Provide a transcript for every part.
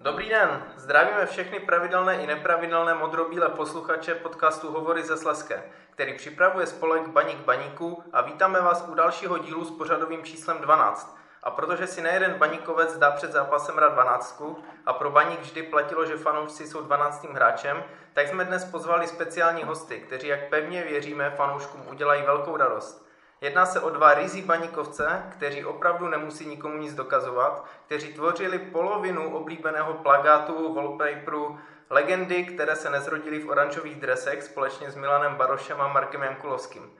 Dobrý den, zdravíme všechny pravidelné i nepravidelné modrobílé posluchače podcastu Hovory ze Sleské, který připravuje spolek Baník Baníku a vítáme vás u dalšího dílu s pořadovým číslem 12. A protože si nejeden baníkovec dá před zápasem rád 12 a pro baník vždy platilo, že fanoušci jsou 12. hráčem, tak jsme dnes pozvali speciální hosty, kteří, jak pevně věříme, fanouškům udělají velkou radost. Jedná se o dva rizí baníkovce, kteří opravdu nemusí nikomu nic dokazovat, kteří tvořili polovinu oblíbeného plagátu wallpaperu legendy, které se nezrodily v oranžových dresech společně s Milanem Barošem a Markem Jankulovským.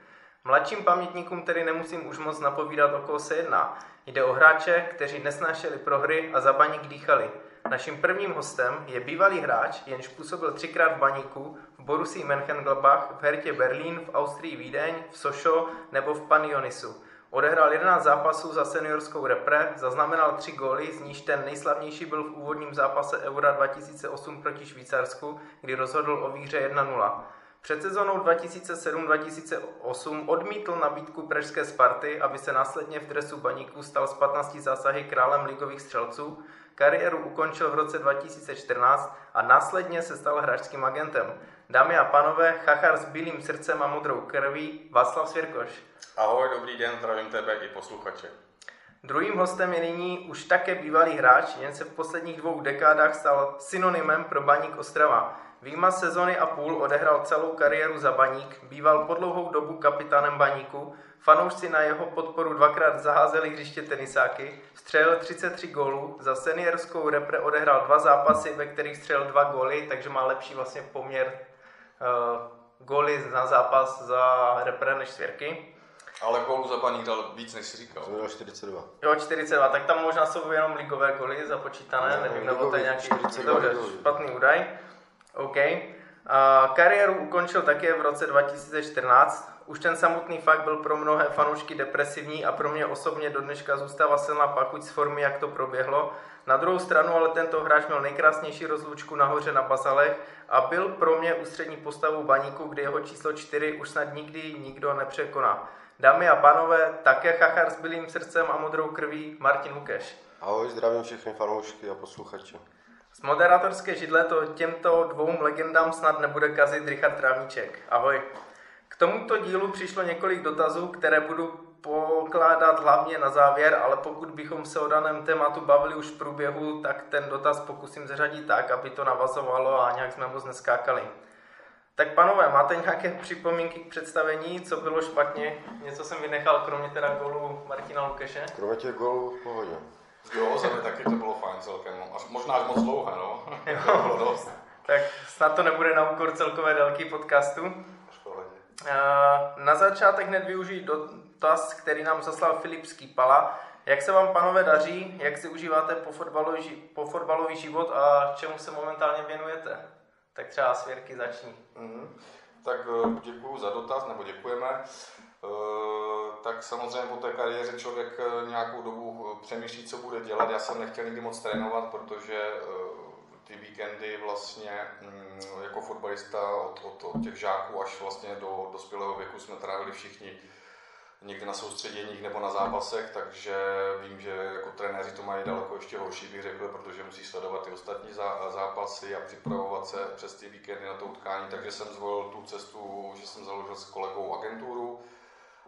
Mladším pamětníkům tedy nemusím už moc napovídat, o koho se jedná. Jde o hráče, kteří nesnášeli prohry a za baník dýchali. Naším prvním hostem je bývalý hráč, jenž působil třikrát v baníku, Borussii Mönchengladbach, v Hertě Berlín, v Austrii Vídeň, v Sošo nebo v Panionisu. Odehrál 11 zápasů za seniorskou repre, zaznamenal 3 góly, z níž ten nejslavnější byl v úvodním zápase Eura 2008 proti Švýcarsku, kdy rozhodl o výhře 1-0. Před sezónou 2007-2008 odmítl nabídku pražské Sparty, aby se následně v dresu baníku stal s 15 zásahy králem ligových střelců. Kariéru ukončil v roce 2014 a následně se stal hráčským agentem. Dámy a panové, chachar s bílým srdcem a modrou krví, Václav Svěrkoš. Ahoj, dobrý den, zdravím tebe i posluchače. Druhým hostem je nyní už také bývalý hráč, jen se v posledních dvou dekádách stal synonymem pro baník Ostrava. Výjima sezony a půl odehrál celou kariéru za baník, býval po dlouhou dobu kapitánem baníku, fanoušci na jeho podporu dvakrát zaházeli hřiště tenisáky, střelil 33 gólů, za seniorskou repre odehrál dva zápasy, ve kterých střelil dva góly, takže má lepší vlastně poměr góly na zápas za repre než svěrky. Ale gólů za baník dal víc, než si říkal. Měl 42. Jo, 42, tak tam možná jsou jenom ligové góly započítané, No, nevím, nebo to je nějaký 42 dobře, špatný údaj. OK. Kariéru ukončil také v roce 2014. Už ten samotný fakt byl pro mnohé fanoušky depresivní a pro mě osobně do dneška zůstává silná pachuť z formy, jak to proběhlo. Na druhou stranu ale tento hráč měl nejkrásnější rozlučku nahoře na Bazalech a byl pro mě ústřední postavou baníku, kde jeho číslo 4 už snad nikdy nikdo nepřekoná. Dámy a pánové, také chachar s bílým srdcem a modrou krví Martin Lukeš. Ahoj, zdravím všechny fanoušky a posluchače. Z moderátorské židle to těmto dvou legendám snad nebude kazit Richard Trávníček. Ahoj. K tomuto dílu přišlo několik dotazů, které budu pokládat hlavně na závěr, ale pokud bychom se o daném tématu bavili už v průběhu, tak ten dotaz pokusím zařadit tak, aby to navazovalo a nějak jsme moc neskákali. Tak panové, máte nějaké připomínky k představení, co bylo špatně? Něco jsem vynechal, kromě teda golu Martina Lukeše? Kromě těch gólů v pohodě. Jo, za mě taky to bylo fajn celkem. Až, možná až moc dlouhé, no. to bylo dost. Tak snad to nebude na úkor celkové délky podcastu. Eh, Na začátek hned využiji dotaz, který nám zaslal Filip Skýpala. Jak se vám, panové, daří? Jak si užíváte po fotbalový, ži- po fotbalový život a čemu se momentálně věnujete? Tak třeba svěrky začni. Mhm. Tak děkuji za dotaz, nebo děkujeme. Eh, Tak samozřejmě po té kariéře člověk eh, nějakou dobu eh, přemýšlí, co bude dělat. Já jsem nechtěl nikdy moc trénovat, protože ty víkendy vlastně mm, jako fotbalista od, od, od těch žáků až vlastně do dospělého věku jsme trávili všichni někde na soustředěních nebo na zápasech, takže vím, že jako trenéři to mají daleko ještě horší, bych řekl, protože musí sledovat ty ostatní zá- zápasy a připravovat se přes ty víkendy na to utkání, takže jsem zvolil tu cestu, že jsem založil s kolegou agenturu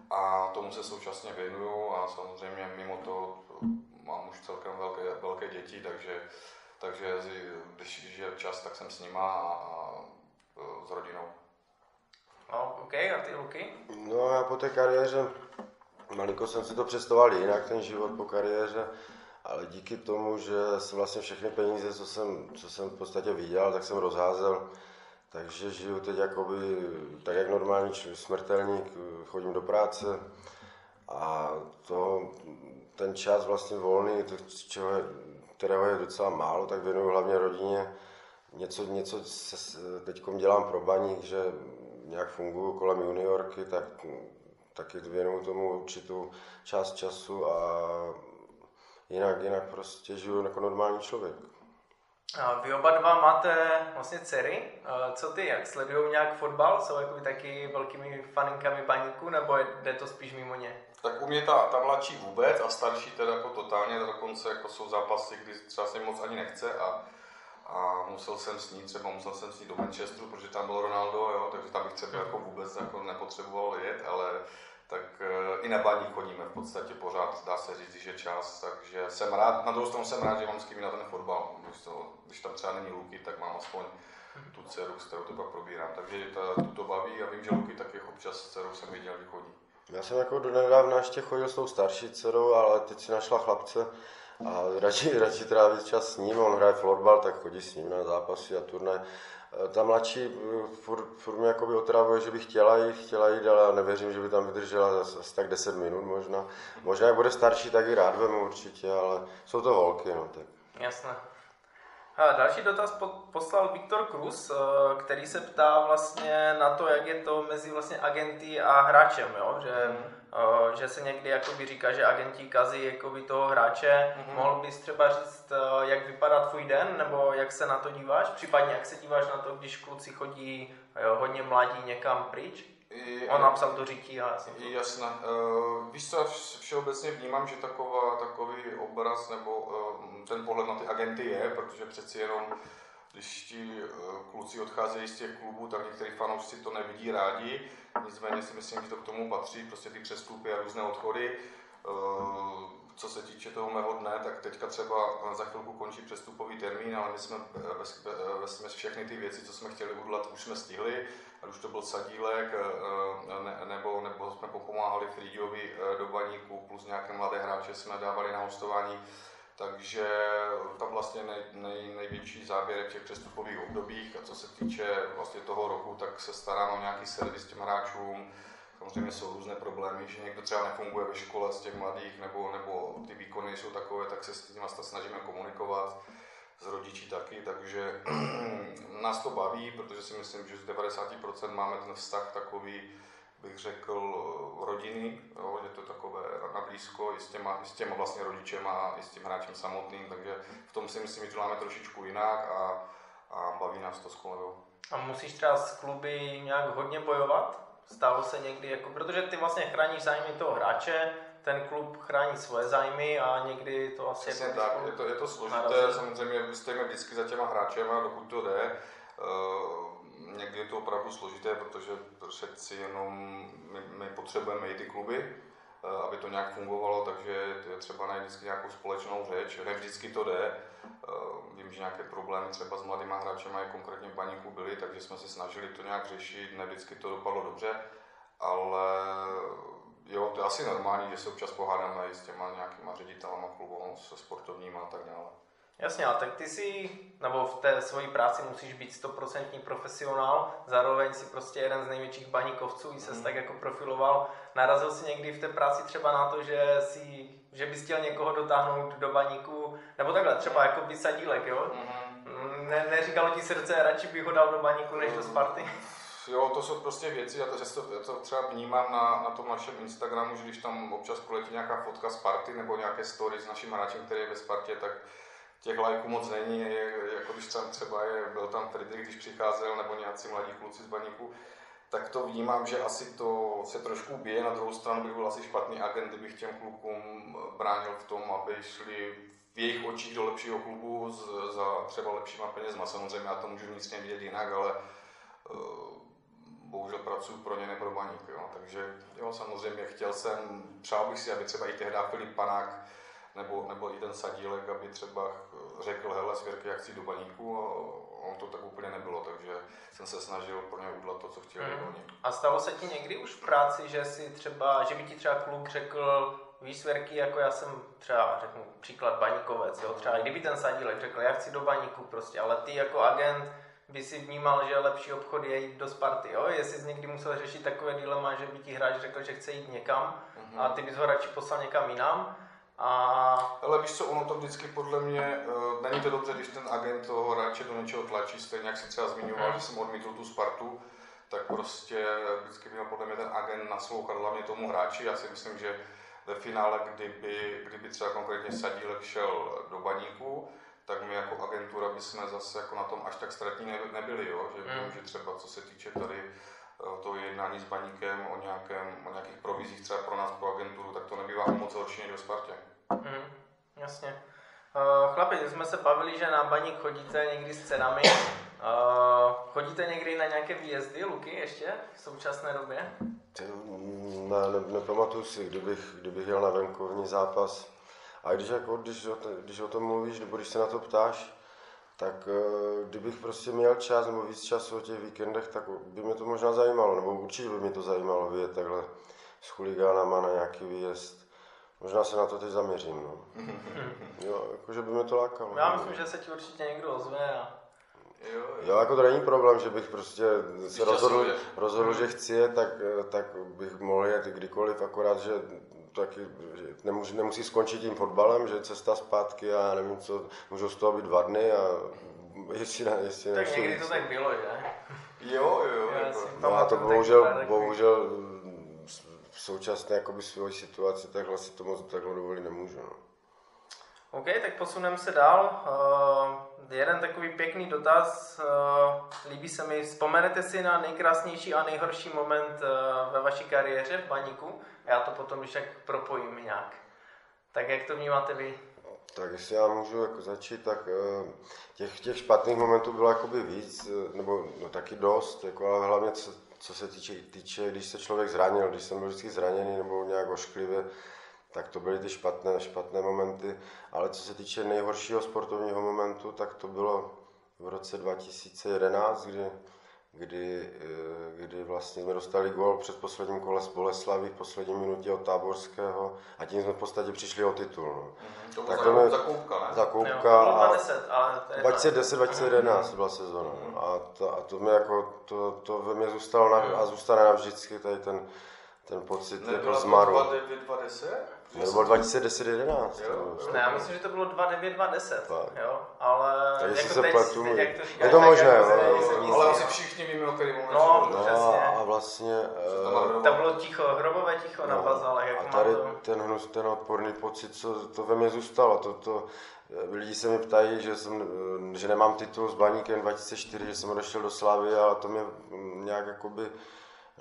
a tomu se současně věnuju a samozřejmě mimo to mám už celkem velké, velké děti, takže, takže když je čas, tak jsem s nima a, a s rodinou. No, OK, a ty Luky? No já po té kariéře, malinko jsem si to představoval jinak, ten život po kariéře, ale díky tomu, že jsem vlastně všechny peníze, co jsem, co jsem v podstatě vydělal, tak jsem rozházel. Takže žiju teď jakoby, tak jak normální smrtelník, chodím do práce a to, ten čas vlastně volný, to, čeho je, kterého je docela málo, tak věnuju hlavně rodině. Něco, něco se, teď dělám pro baník, že nějak funguji kolem juniorky, tak taky věnuju tomu určitou část času a jinak, jinak prostě žiju jako normální člověk. Vy oba dva máte vlastně dcery. Co ty, jak sledují nějak fotbal? Jsou jakoby taky velkými faninkami baníku, nebo jde to spíš mimo ně? Tak u mě ta, ta mladší vůbec a starší teda jako totálně, dokonce jako jsou zápasy, kdy třeba se moc ani nechce a a musel jsem snít, třeba musel jsem snít do Manchesteru, protože tam byl Ronaldo, jo, takže tam bych třeba jako vůbec jako nepotřeboval jet, ale tak eh, i na baní chodíme v podstatě pořád, dá se říct, že čas, takže jsem rád, na druhou stranu jsem rád, že mám s kým na ten fotbal, když, to, když tam třeba není Luky, tak mám aspoň tu dceru, s kterou to pak probírám, takže ta, tu to baví a vím, že Luky taky občas s dcerou jsem viděl, že chodí. Já jsem jako do nedávna ještě chodil s tou starší dcerou, ale teď si našla chlapce a radši, radši tráví čas s ním, on hraje florbal, tak chodí s ním na zápasy a turné. Ta mladší eh, furt, furt mě jakoby otravuje, že by chtěla jít, chtěla jít, ale já nevěřím, že by tam vydržela asi tak 10 minut možná. Možná jak bude starší, tak i rád vemu určitě, ale jsou to holky, no tak. Jasné. A další dotaz poslal Viktor Krus, eh, který se ptá vlastně na to, jak je to mezi vlastně agenty a hráčem, jo? Že, mm. že se někdy jakoby říká, že agenti kazí jakoby toho hráče. Mm. Mohl bys třeba říct, eh, jak vypadá tvůj den, nebo jak se na to díváš? Případně jak se díváš na to, když kluci chodí jo, hodně mladí někam pryč? I, On napsal to říkí a jasně. Jasné. Uh, víš co, všeobecně vnímám, že taková, takový obraz nebo uh, ten pohled na ty agenty je, protože přeci jenom když ti uh, kluci odcházejí z těch klubů, tak některý fanoušci to nevidí rádi. Nicméně si myslím, že to k tomu patří, prostě ty přestupy a různé odchody. Uh, co se týče toho mého dne, tak teďka třeba za chvilku končí přestupový termín, ale my jsme ve, ve, všechny ty věci, co jsme chtěli udělat, už jsme stihli ať už to byl sadílek, eh, ne, nebo, nebo jsme pomáhali Frýďovi eh, do baníku, plus nějaké mladé hráče jsme dávali na hostování. Takže tam vlastně nej, nej, největší záběr v těch přestupových obdobích a co se týče vlastně toho roku, tak se starám o nějaký servis těm hráčům. Samozřejmě jsou různé problémy, že někdo třeba nefunguje ve škole z těch mladých, nebo, nebo ty výkony jsou takové, tak se s tím snažíme komunikovat s rodiči taky, takže nás to baví, protože si myslím, že z 90% máme ten vztah takový, bych řekl, rodiny, jo, že to je takové na blízko i s těma, i s těma vlastně rodičem a i s tím hráčem samotným, takže v tom si myslím, že to máme trošičku jinak a, a baví nás to s kolegou. A musíš třeba s kluby nějak hodně bojovat? Stalo se někdy, jako, protože ty vlastně chráníš zájmy toho hráče, ten klub chrání svoje zájmy a někdy to asi... Přesně jako tak, je to, je to složité, narazí. samozřejmě stojíme vždycky za těma hráčema, dokud to jde. Uh, někdy je to opravdu složité, protože přeci jenom my, my potřebujeme i ty kluby, uh, aby to nějak fungovalo, takže je třeba najít vždycky nějakou společnou řeč. Ne vždycky to jde. Uh, vím, že nějaké problémy třeba s mladýma hráčema, i konkrétně v baníku byly, takže jsme se snažili to nějak řešit, ne vždycky to dopadlo dobře, ale jo, to je asi normální, že se občas pohádáme i s těma nějakýma ředitelama klubů, se sportovníma a tak dále. Jasně, ale tak ty si, nebo v té své práci musíš být stoprocentní profesionál, zároveň si prostě jeden z největších baníkovců, i se mm. tak jako profiloval. Narazil si někdy v té práci třeba na to, že si, že bys chtěl někoho dotáhnout do baníku, nebo takhle, třeba jako by sadílek, jo? Mm. Ne, neříkalo ti srdce, radši bych ho dal do baníku, než do Sparty? Jo, to jsou prostě věci, já to, to, to třeba vnímám na, na tom našem Instagramu, že když tam občas proletí nějaká fotka z party nebo nějaké story s naším hráčem, který je ve Spartě, tak těch lajků moc není, jako když tam třeba je, byl tam Friedrich, když přicházel, nebo nějací mladí kluci z baníku, tak to vnímám, že asi to se trošku bije. Na druhou stranu bych byl asi špatný agent, kdybych těm klukům bránil v tom, aby šli v jejich očích do lepšího klubu za třeba lepšíma penězma. Samozřejmě já to můžu nic vidět jinak, ale uh, bohužel pracuji pro ně, ne pro baník. Jo. Takže jo, samozřejmě chtěl jsem, přál bych si, aby třeba i tehdy Filip Panák nebo, nebo i ten Sadílek, aby třeba řekl, hele, svěrky, jak chci do baníku, a on to tak úplně nebylo, takže jsem se snažil pro ně udělat to, co chtěli mm. oni. A stalo se ti někdy už v práci, že si třeba, že by ti třeba kluk řekl, výsvěrky, jako já jsem třeba, řeknu příklad baníkovec, jo, třeba kdyby ten Sadílek řekl, já chci do baníku prostě, ale ty jako agent by si vnímal, že lepší obchod je jít do Sparty, jo? Jestli jsi někdy musel řešit takové dilema, že by ti hráč řekl, že chce jít někam mm-hmm. a ty bys ho radši poslal někam jinam. A... Ale víš co, ono to vždycky podle mě, uh, není to dobře, když ten agent toho hráče do něčeho tlačí, stejně jak si třeba zmiňoval, mm. že jsem odmítl tu Spartu, tak prostě vždycky měl podle mě ten agent naslouchat hlavně tomu hráči. Já si myslím, že ve finále, kdyby, kdyby třeba konkrétně Sadílek šel do baníku, tak my jako agentura bychom zase jako na tom až tak ztratní nebyli, jo? že mm. vím, že třeba co se týče tady eh, to jednání s baníkem o, nějakém, o nějakých provizích třeba pro nás, pro agenturu, tak to nebývá moc horší než ve Spartě. Mm, jasně. Uh, chlapi, jsme se bavili, že na baník chodíte někdy s cenami. Uh, chodíte někdy na nějaké výjezdy, Luky, ještě v současné době? Ne, ne, nepamatuju si, kdybych, kdybych jel na venkovní zápas. A když, jako, když, o, když o tom mluvíš, nebo když se na to ptáš, tak eh, kdybych prostě měl čas nebo víc času o těch víkendech, tak by mě to možná zajímalo, nebo určitě by mě to zajímalo vyjet takhle s chuligánama na nějaký výjezd. Možná se na to teď zaměřím, no. Jo, jakože by mě to lákalo. Já myslím, že se ti určitě někdo ozve a Jo, jo. Jo, jako to není problém, že bych prostě se rozhodl, rozhodl že chci jet, tak, tak bych mohl jet kdykoliv, akorát, že taky že nemusí, nemusí skončit tím fotbalem, že cesta zpátky a já nevím co, můžou z toho být dva dny a jestli, ne, jestli tak někdy to tak bylo, že? Jo, jo, Já jako. No a to bohužel, bohužel současné jakoby svojí situaci takhle si to moc takhle dovolit nemůžu. No. OK, tak posuneme se dál. Uh, jeden takový pěkný dotaz. Uh, líbí se mi, vzpomenete si na nejkrásnější a nejhorší moment uh, ve vaší kariéře v baníku? Já to potom když tak propojím nějak. Tak jak to vnímáte vy? Tak jestli já můžu jako začít, tak eh, těch, těch špatných momentů bylo jakoby víc, eh, nebo no, taky dost, jako, ale hlavně co, co se týče, týče, když se člověk zranil, když jsem byl vždycky zraněný nebo nějak ošklivě, tak to byly ty špatné, špatné momenty. Ale co se týče nejhoršího sportovního momentu, tak to bylo v roce 2011, kdy, kdy, eh, kdy vlastně jsme dostali gól před posledním kole z Boleslavy v poslední minutě od Táborského a tím jsme v podstatě přišli o titul. No. Mhm, To Tak bylo to za, koupka, ne? Za Jo, koupka bylo a 20, ale to je 2010-2011 byla sezóna. no. A to, a to mě jako, to, to ve mně zůstalo na, a zůstane navždycky tady ten, ten pocit jako Nebyla to zmaru. 2,9, 2,10? Nebo 2010-11. Jo, jo. Ne, já myslím, že to bylo 2,9, 2,10, Tak. jo, ale Tak jestli jako se teď, pletu, teď, jak to říkáš, je to tak možné, jako nic Ale ne- asi všichni víme, o který moment No, No Přesně. a, a vlastně... eh, Tam bylo ticho, hrobové ticho na No, bazálech, jak a mám tady to... ten, hnus, ten odporný pocit, co to ve mně zůstalo, to, to, lidi se mi ptají, že, jsem, eh, že nemám titul s Baníkem 2004, že jsem odešel do Slavy, ale to mě mm, nějak jakoby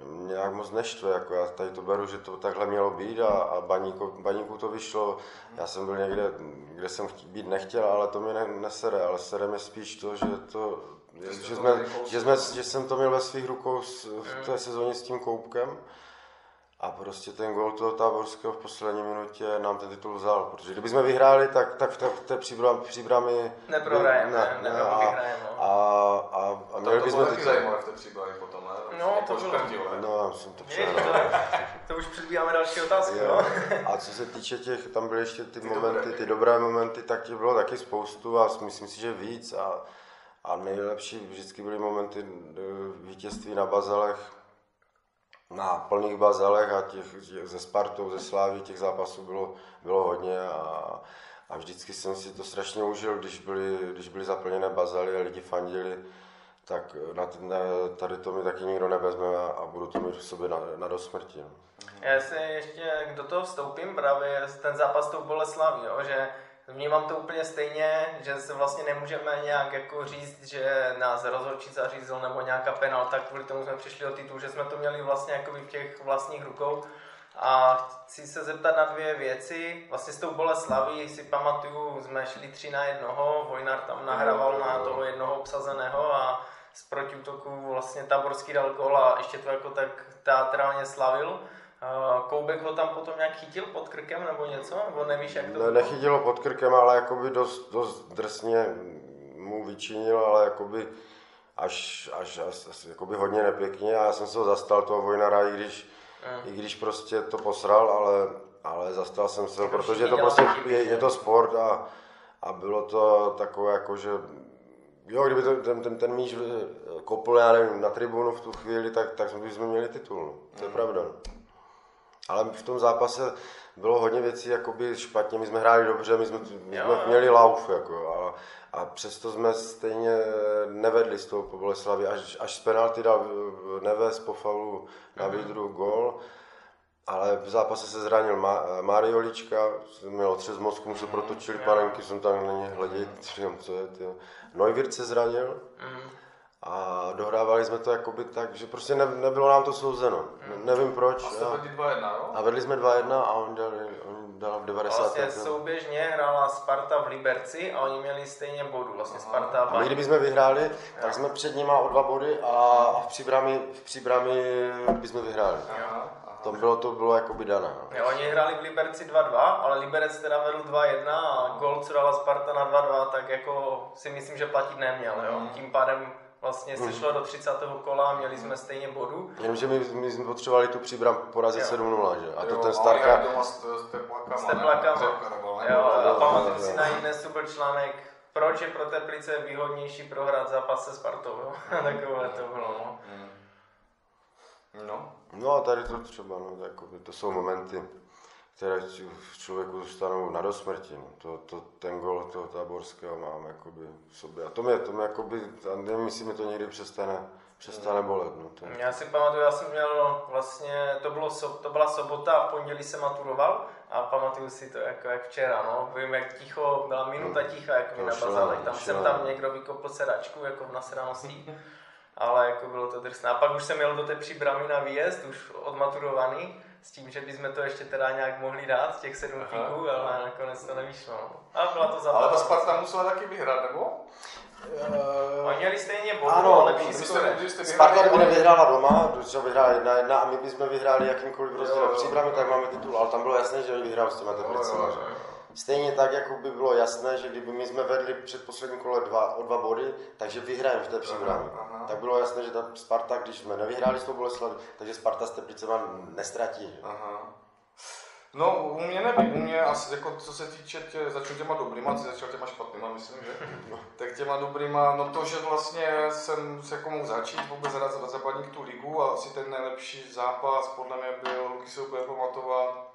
nějak moc neštve, jako já tady to beru, že to takhle mělo být a, a baníku, baníku to vyšlo, já jsem byl někde, kde jsem chtí, být nechtěl, ale to mě ne, nesere, ale sere mě spíš to, že to, Že že, jsme, že, jsme, že jsem to měl ve svých rukou s, v té sezóně s tím koupkem a prostě ten gol toho Táborského v poslední minutě nám ten titul vzal, protože kdybychom vyhráli, tak, tak v té, v té příbram, příbrami... Neprohrajeme, ne, ne, ne, a, no. a, a, a Tam měli to bychom bylo taky titul. zajímavé v té ne? No, Jako to bylo. No, já jsem to přehnal. to, už předbíháme další otázku, Jo. no. A co se týče těch, tam byly ještě ty, Ty momenty, dobré. ty dobré momenty, tak těch bylo taky spoustu a myslím si, že víc. A, a nejlepší vždycky byly momenty eh, vítězství na bazalech, na plných bazalech a těch, těch ze Spartou, ze Slávy, těch zápasů bylo, bylo hodně a, a vždycky jsem si to strašně užil, když byly, když byly zaplněné bazaly a lidi fandili, tak na, na, tady to mi taky nikdo nevezme a, budu to mít v sobě na, na do smrti. no. Já si ještě do toho vstoupím právě ten zápas tou Boleslaví, jo, že vnímám to úplně stejně, že se vlastně nemůžeme nějak jako říct, že nás rozhodčí zařízl nebo nějaká penalta, kvůli tomu jsme přišli o titul, že jsme to měli vlastně jako v těch vlastních rukou. A chci se zeptat na dvě věci. Vlastně s tou Boleslaví si pamatuju, jsme šli tři na jednoho, Vojnar tam nahrával na toho jednoho obsazeného a z protiútoku vlastně Táborský dal gól a ještě to jako tak teatrálně slavil. Koubek ho tam potom nějak chytil pod krkem nebo něco? Nebo nevíš, jak to Ne, bylo? nechytilo pod krkem, ale jakoby dost, dost drsně mu vyčinil, ale jakoby až, až, až, až jakoby hodně nepěkně a já jsem se ho zastal toho Vojnara, i když, Mm. i když prostě to posral, ale, ale zastal jsem se ho, protože to prostě je, je to sport a, a bylo to takové jako, že jo, kdyby to, ten, ten, ten míč eh, kopl, já nevím, na tribunu v tu chvíli, tak, tak bychom měli titul, no. to je pravda. no. Ale v tom zápase bylo hodně věcí jakoby špatně, my jsme hráli dobře, my jsme, my Jo, jsme jo. měli lauf, jako, a, a přesto jsme stejně nevedli z toho po Boleslavi, až, až z penalty dal eh, Neves po faulu na Mhm. výdru gol, ale v zápase se zranil Ma, Mariolička, měl otřes mozku, mu se protočili jo. panenky, jsem tam na ně hledět, říkám, co je, tyjo. Neuwirth se zranil, Mm. a dohrávali jsme to jakoby tak, že prostě ne, nebylo nám to souzeno. Ne, nevím proč. A jste jo. vedli 2-1, jo? A vedli jsme 2-1 a oni dali, oni dala v 90. Vlastně souběžně hrála Sparta v Liberci a oni měli stejně bodů, vlastně Sparta a A my Baník. kdybychom vyhráli, tak jsme před nima o dva body a, a v příbrami, v příbrami bychom vyhráli. Aha, To bylo, to bylo jakoby dané. No. Jo, oni hráli v Liberci 2-2, ale Liberec teda vedl 2-1 a gol, co dala Sparta na 2-2, tak jako si myslím, že platit neměl. Jo? Tím pádem vlastně se šlo do 30. kola a měli jsme stejně bodů. Jenomže my, my jsme potřebovali tu příbram porazit Jo. 7-0, že? A to Jo, ten Starka, doma s, s teplakama. S? Jo, a pamatuju si na jiný super článek, proč je pro Teplice výhodnější prohrát zápas se Spartou. Jo? Takové to bylo. No. Hmm. No, no a tady to třeba, no, jakoby, to jsou momenty, které v člověku zůstanou na dosmrti. No. To, to, ten gol toho táborského mám jakoby v sobě. A to mě, to mě jakoby, a nevím, jestli mi to někdy přestane, přestane bolet. No. To, Já si pamatuju, já jsem měl vlastně, to, bylo, to byla sobota a v pondělí jsem maturoval a pamatuju si to jako jak včera, no. Vím, jak ticho, byla minuta ticha, jak mi To na bazálek, tam jsem tam někdo vykopl sedačku, jako v nasraností. Ale jako bylo to drsné. A pak už jsem jel do té příbramy na výjezd, už odmaturovaný, s tím, že bychom to ještě teda nějak mohli dát, těch sedm fíků, ale nakonec to nevyšlo. no. A byla to ale zábava. ta Sparta musela taky vyhrát, nebo? Oni měli stejně bodů, Ano, ale lepší skore. kdybyste Sparta, kdyby nevyhrála doma, třeba vyhrála jedna jedna a my bychom vyhráli jakýmkoliv rozdílem v jo. příbrami, tak máme titul, ale tam bylo jasné, že oni vyhrajou s těma Jo, Stejně tak, jako by bylo jasné, že kdyby my jsme vedli před posledním kole dva, o dva body, takže vyhrajeme v té příbrami. Tak bylo jasné, že ta Sparta, když jsme nevyhráli s tou Boleslaví, takže Sparta s Teplicema nestratí. Aha. No, u mě nevím, u mě asi, jako co se týče tě, začnu těma dobrýma, ty začal těma špatnýma, myslím, že? Tak těma dobrýma, no to, že vlastně jsem se jako mohl začít vůbec za, za Baník tu ligu a asi ten nejlepší zápas podle mě byl, Luky se bude pamatovat,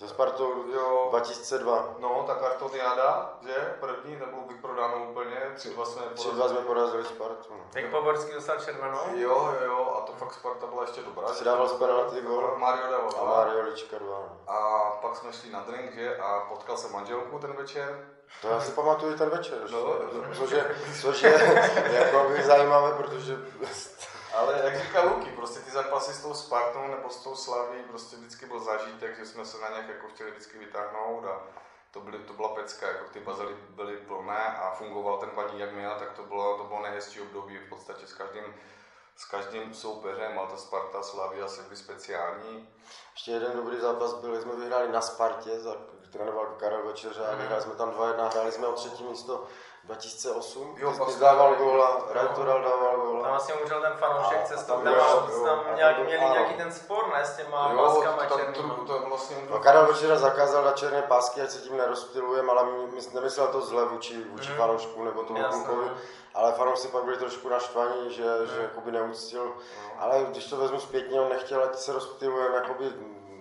Se Spartou jo, 2002. no, ta kartoniáda, že? První, nebylo vyprodáno úplně, 3-2 jsme 3-2 jsme porazili Spartu. no. Jak Poborský dostal červenou? Jo, jo, jo, a to fakt Sparta byla ještě dobrá. Si dával z penalty gol. Mario dával. A dva. Mario Lička 2. no. A pak jsme šli na drink, že? A potkal jsem manželku ten večer. To já si pamatuju ten večer, No, no. což je, což je jako by zajímavé, protože Ale jak říká Luky, prostě ty zápasy s tou Spartou nebo s tou Slaví, prostě vždycky byl zážitek, že jsme se na nějak jako chtěli vždycky vytáhnout a to, byly, to byla pecka, jako ty bazely byly plné a fungoval ten paní jak měl, tak to bylo, to bylo nejhezčí období v podstatě s každým, s každým soupeřem, ale ta Sparta, Slavia se byly speciální. Ještě jeden dobrý zápas byl, jak jsme vyhráli na Spartě, za trénoval Karel Večeře a vyhráli jsme tam 2-1, hráli jsme o třetí místo 2008, Jo, pak jsme dával góla, Rajtoral dával Tam góla. vlastně umřel ten fanoušek cestou, tam tam, tam, jo, tam nějak tam měli ano. nějaký ten spor, ne, s těma Jo, páskama tam černýma. to je vlastně No, Karel Večera zakázal na černé pásky, ať se tím nerozptilujeme, ale my, my nemyslel to zle vůči, vůči Mhm. fanouškům nebo tomu klukovi, ale fanoušci pak byli trošku naštvaní, že, Mhm. že jakoby neuctil, ale když to vezmu zpětně, on nechtěl, ať se rozptilujeme jakoby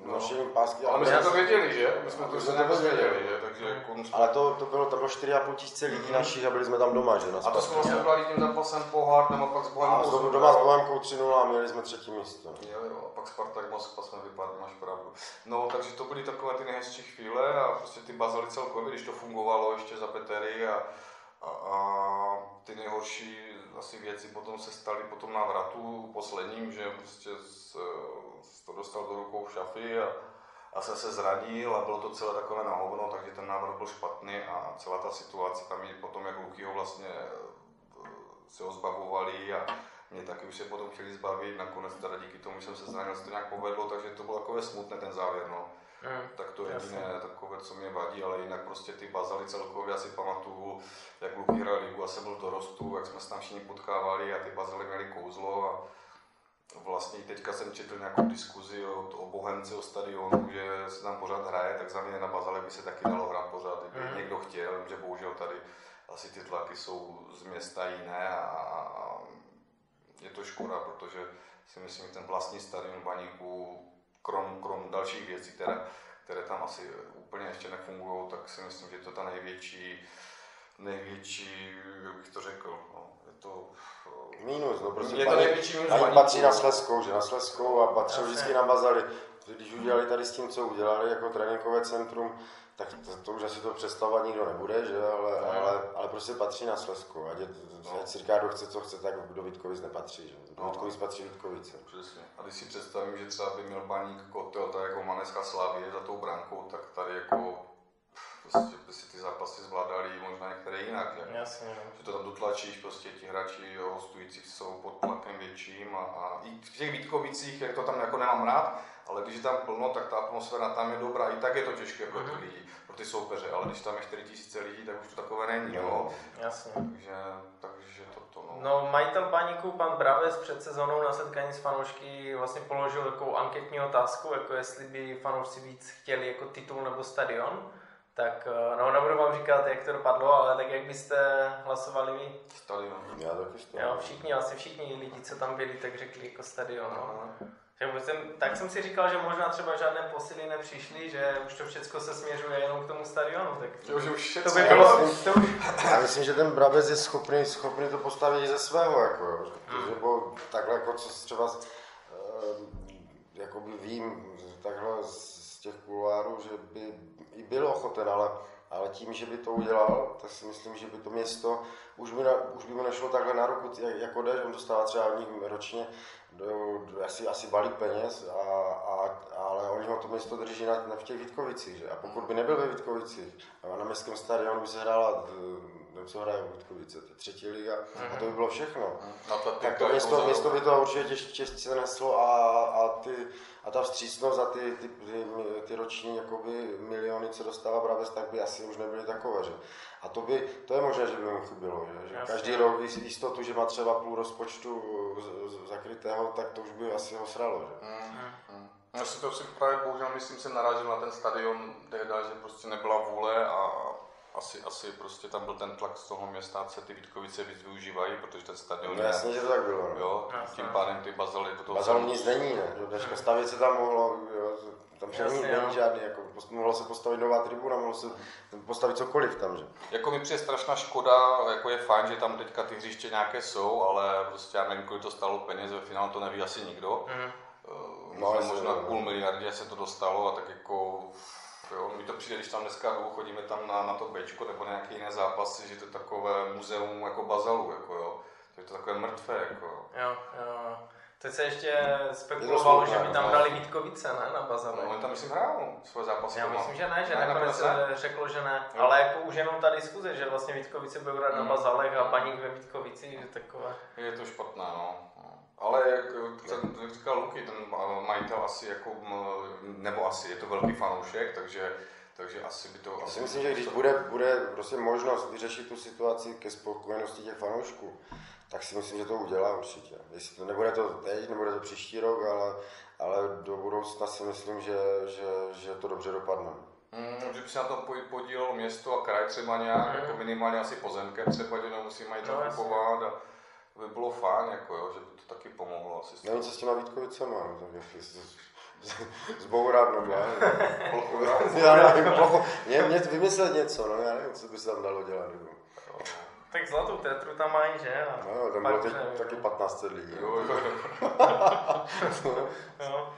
nošením pásky. Ale my jsme to věděli, že? My jsme to My už jsme to nějak věděli. věděli, že? Takže jako Ale to, to bylo, tam bylo 4,5 tisíce lidí našich a byli jsme tam doma, že? Na A to jsme vlastně hráli tím zápasem pohár, nebo pak s A Bohemkou. znovu jsme doma s. Bohemkou 3 a měli jsme třetí místo. Jo, jo, a pak Spartak Moskva jsme vypadli, máš pravdu. No, takže to byly takové ty nejhezčí chvíle a prostě ty bazaly celkově, když to fungovalo ještě za Petery a, a, a ty nejhorší asi věci potom se staly po tom návratu posledním, že prostě s to dostal do rukou šafy a, a jsem se zranil a bylo to celé takové na hovno, takže ten návrat byl špatný a celá ta situace tam je potom, jak Luky ho vlastně eh, se ho zbavovali a mě taky už se potom chtěli zbavit, nakonec teda díky tomu, jsem se zranil, se to nějak povedlo, takže to bylo takové smutné ten závěr, no. Mm. Tak to je jediné takové, co mě vadí, ale jinak prostě ty bazaly celkově, já si pamatuju, jak Luky hrál ligu, já jsem byl v dorostu, jak jsme se tam všichni potkávali a ty bazaly měly kouzlo a vlastně teďka jsem četl nějakou diskuzi o, o Bohemce, o stadionu, že se tam pořád hraje, tak za mě na bazale by se taky dalo hrát pořád, kdyby Mhm. někdo chtěl, že bohužel tady asi ty tlaky jsou z města jiné a, a je to škoda, protože si myslím, že ten vlastní stadion Baníku, krom, krom dalších věcí, které, které tam asi úplně ještě nefungují, tak si myslím, že to je ta největší, největší, jak bych to řekl, no, to, Minus, no prostě je to největší minus Baníku. patří na Sleskou, že na Sleskou a patřil vždycky na Bazali. Když udělali tady s tím, co udělali jako tréninkové centrum, tak to, to už asi to představovat nikdo nebude, že? Ale, No. ale, ale prostě patří na Slezsku. Ať, je, No. ať si říká, kdo chce, co chce, tak do Vítkovic nepatří. Že? Do No. Vítkovic patří Vítkovice. Přesně. A když si představím, že třeba by měl baník kotel, tak jako Maneska Slavie za tou brankou, tak tady jako prostě by si ty zápasy zvládali možná některé jinak. Že? Jasně, no. že to tam dotlačíš, prostě ti hráči hostujících jsou pod tlakem větším a, a i v těch Vítkovicích, jak to tam jako nemám rád, ale když je tam plno, tak ta atmosféra tam je dobrá, i tak je to těžké pro ty lidi, pro ty soupeře, ale když tam je 4000 lidí, tak už to takové není, jo. Jasně. Takže, takže toto, no. No, majitel baníku, pan Braves, před sezónou na setkání s fanoušky vlastně položil takovou anketní otázku, jako jestli by fanoušci víc chtěli jako titul nebo stadion. Tak, eh, no, nebudu vám říkat, jak to dopadlo, ale tak jak byste hlasovali vy? Stadion. Já taky to. Jo, všichni, asi všichni lidi, co tam byli, tak řekli jako stadion. No. Že jsem, tak jsem si říkal, že možná třeba žádné posily nepřišly, že už to všechno se směřuje jenom k tomu stadionu. Tak Jo, že už to by bylo, to už, Já myslím, že ten Brabec je schopný, schopný to postavit i ze svého, jako. Hmm. Nebo takhle, jako co třeba, uh, jakoby vím, takhle z těch kuloárů, že by i byl ochoten, ale, ale tím, že by to udělal, tak si myslím, že by to město, už by, na, už by mu nešlo takhle na ruku, jak- jako jde, že on dostává třeba od nich ročně do, do, asi, asi balík peněz, a, a, ale oni ho to město drží na, na v těch Vítkovicích, že? A pokud by nebyl ve Vítkovicích, na městském stadionu by se hrála, eh, nevím, co hraje Vítkovice, to je třetí liga, a to by bylo všechno. Na to, Tak to město, město by to určitě těž, těžce neslo a, a, ty, a ta vstřícnost a ty, ty, ty, ty roční jakoby, miliony, co dostává Braves, tak by asi už nebyly takové. Že? A to, by, to je možné, že by mu chybělo. Že? Že každý rok jist- jistotu, že má třeba půl rozpočtu z- z- zakrytého, tak to už by asi ho sralo. Že? Mm. Já si to si právě bohužel myslím, jsem narazil na ten stadion tehda, že prostě nebyla vůle a asi, asi prostě tam byl ten tlak z toho města, se ty Vítkovice víc využívají, protože ten stadion No jasně, že to tak bylo. No. jo, Jasně. tím pádem ty bazaly do toho Bazal nic není, ne? Že Dneška stavět se tam mohlo, jo, tam Jasně, není, jo. není žádný, jako, mohlo se postavit nová tribuna, mohlo se postavit cokoliv tam, že? Jako mi přijde strašná škoda, jako je fajn, že tam teďka ty hřiště nějaké jsou, ale prostě já nevím, kolik to stálo peněz, ve finále to neví asi nikdo. Mhm. Uh, No, možná, možná no. půl miliardě se to dostalo a tak jako Jo, mi to přijde, když tam dneska jdu, chodíme tam na, na to Bčko nebo na nějaké jiné zápasy, že to je takové muzeum jako bazalu, jako jo. To je to takové mrtvé, jako jo. jo. Teď se ještě spekulovalo, že by tam no. dali Vítkovice, ne, na Bazale. No, oni tam myslím hrajou svoje zápasy Já doma. myslím, že ne, že Ne, nakonec se řeklo, že ne. Jo. Ale jako už jenom ta diskuze, že vlastně Vítkovice budou hrát na Mm. Bazalech a Baník ve Vítkovicích, že takové. Je to špatné, no. Ale jak, ten, jak říkal Luky, ten majitel asi jako, nebo asi je to velký fanoušek, takže, takže asi by to... Já asi si myslím, že když bude, bude prostě možnost vyřešit tu situaci ke spokojenosti těch fanoušků, tak si myslím, že to udělá určitě. Jestli to nebude to teď, nebude to příští rok, ale, ale do budoucna si myslím, že, že, že to dobře dopadne. Mm, že by se na to po- podílelo město a kraj třeba nějak, Mhm. jako minimálně asi pozemkem třeba, že nemusí majitel No, kupovat a to by bylo fajn, jako jo, že by to taky pomohlo asi. s Nevím, co s těma Vítkovicema, no, tak jestli z- z- zbourat nebo já nevím. Plochu, Já nevím, plochu. Mě, mě vymyslet něco, no, já nevím, co by se tam dalo dělat. Nebo. Tak zlatou tetru tam mají, že? A No, tam bylo teď nevím. taky 15 lidí. Jo, jo, jo. Jo.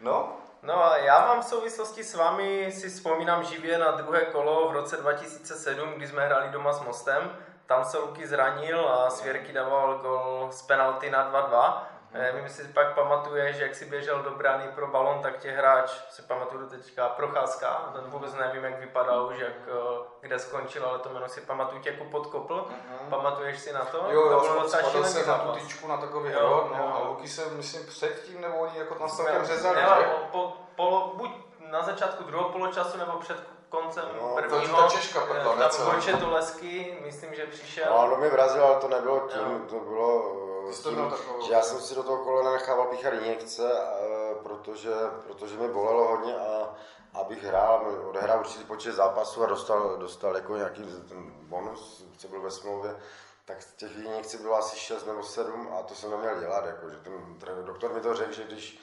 No, No a já mám v souvislosti s vámi si vzpomínám živě na druhé kolo v roce 2007, kdy jsme hráli doma s Mostem. Tam se Luky zranil a Svěrky dával gol z penalty na 2-2. Eh, Nevím, jestli si pak pamatuješ, jak si běžel do brány pro balon, tak tě hráč, si pamatuju do teďka, Procházka, ten vůbec nevím, jak vypadal už, jak, eh, kde skončil, ale to jméno si pamatuju, tě jako podkopl. Pamatuješ si na to? Jo, to jo, bylo docela spadl jsem na tu tyčku na takový Jo, hrot, jo. no, a Luky se, myslím, předtím, nebo oni jako tam celkem řezali, Ne, že? po, po, buď na začátku druhého poločasu, nebo před koncem No, to je prvního. ta Češka prdla, eh, ne, Tam co? Vojče Tulesky, myslím, že přišel. No, no mi vrazil, ale to nebylo tím, Jo. to bylo eh, to tím, že já jsem si do toho kolena nechával píchat injekce, eh, protože, protože mi bolelo hodně a abych hrál, odehrál určitý počet zápasů a dostal, dostal jako nějaký ten bonus, co byl ve smlouvě, tak těch injekcí bylo asi 6 nebo 7 a to jsem neměl dělat, jako, že ten tre- doktor mi to řekl, že když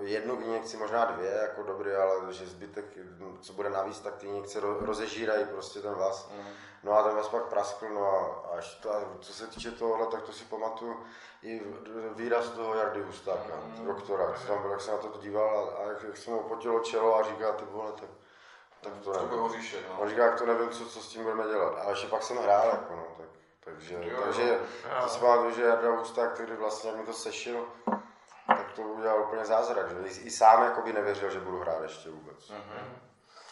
jednu injekci, možná dvě, jako dobrý, ale že zbytek, co bude navíc, tak ty injekce ro- rozežírají prostě ten vás. Mm. No a ten vás pak praskl, no a až to, a co se týče tohohle, tak to si pamatuju i výraz toho Jardy Hustáka, Mm. doktora, co tam byl, jak se na to díval a, a jak, jak se mu potilo čelo a říká, ty vole, tak tak to To nevím. oříšek, no. On říká, jak to nevím, co, co s tím budeme dělat. A ještě pak jsem hrál, jako no, tak, takže, Jo, takže jo. to si pamatuju, že Jarda Husta, který vlastně mi to sešil, to udělal úplně zázrak, že i, i sám jakoby nevěřil, že budu hrát ještě vůbec. Mhm.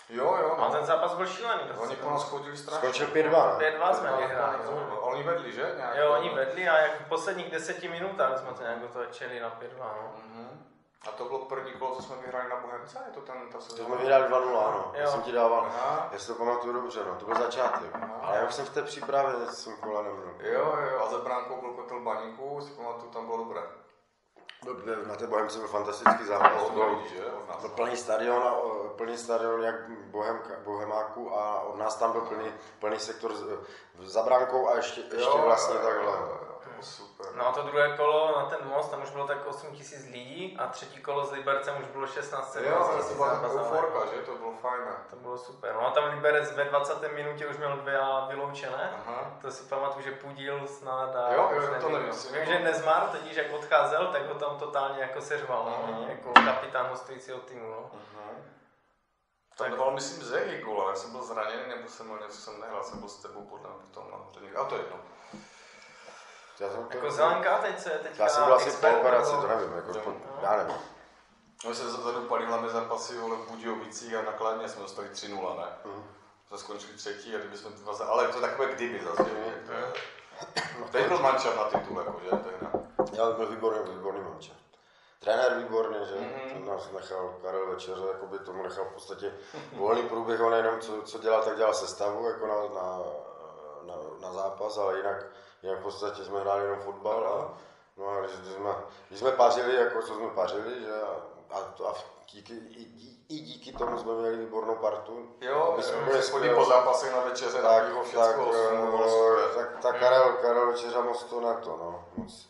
Jo, jo, A no. ten zápas byl šílený. Oni po nás chodili strašně. Skončil 5-2, ne? 5-2 jsme vyhráli. No, no. Oni vedli, že? Nějak, Jo, oni vedli a jak v posledních deseti minutách jsme to nějak otočili na 5-2, no. Mhm. A to bylo první kolo, co jsme vyhráli na Bohemce? Je to ten, ta To sezóna? jsme vyhráli 2-0, ano. Já jsem ti dával, Aha. já si to pamatuju dobře, no, to byl začátek. Aha. Ale já už jsem v té přípravě jsem kola neměl. Jo, jo, a za bránkou byl kotel baníku, si pamatuju, tam bylo dobré. Na té Bohemce byl fantastický zápas. Byl, plný stadion, o, plný stadion jak Bohemka, Bohemáku a od nás tam byl plný, plný sektor za bránkou a ještě, ještě vlastně takhle. Jo, jo, super. No a to druhé kolo na ten most, tam už bylo tak 8 tisíc lidí a třetí kolo s Libercem už bylo 16 Jo, ale to tisíc byla euforka, že? To bylo fajné. To bylo super. No a tam Liberec ve 20. minutě už měl dvě vyloučené. Aha. To si pamatuju, že Pudil snad a Jo, jo, to nevím, nevím, no. Vím, že Nezmar totiž jak odcházel, tak ho tam totálně jako seřval, no, jako kapitán hostujícího týmu, no. Mhm. Tam dával, myslím, Zehy gól, ale já jsem byl zraněný, nebo jsem, něco jsem nehrál, jsem byl s tebou podle mě potom na hře. A to je jedno. Já jsem, to, Jako Zelenka teď se teďka já jsem byl asi po operaci, to nevím, jako, po, já nevím. My se zadu pali hlavně zápasy vole, v Budějovicích a na Kladně jsme dostali 3-0, ne? Mhm. Jsme skončili třetí a kdyby jsme ty za- ale to je takové kdyby zase, že? To je, No, Teď byl mančat na titul, jako, že? Tehna. Já byl výborný, výborný mančat. Trenér výborný, že Mhm. to nás nechal Karel Večeře, jakoby tomu nechal v podstatě volný průběh, on nejenom co, co dělal, tak dělal sestavu jako na, na, na, na zápas, ale jinak, jinak v podstatě jsme hráli jenom fotbal a, no a když, když, jsme, když jsme pařili, jako co jsme pařili, že a, a, a díky, i, dí- i díky tomu jsme měli výbornou partu. Jo, Aby jsme jo, chodí skvělí. po zápasech na večeře, na tak, pivo, tak, eh, super. tak, tak Karel, Karel Večeřa moc to na to, no, moc.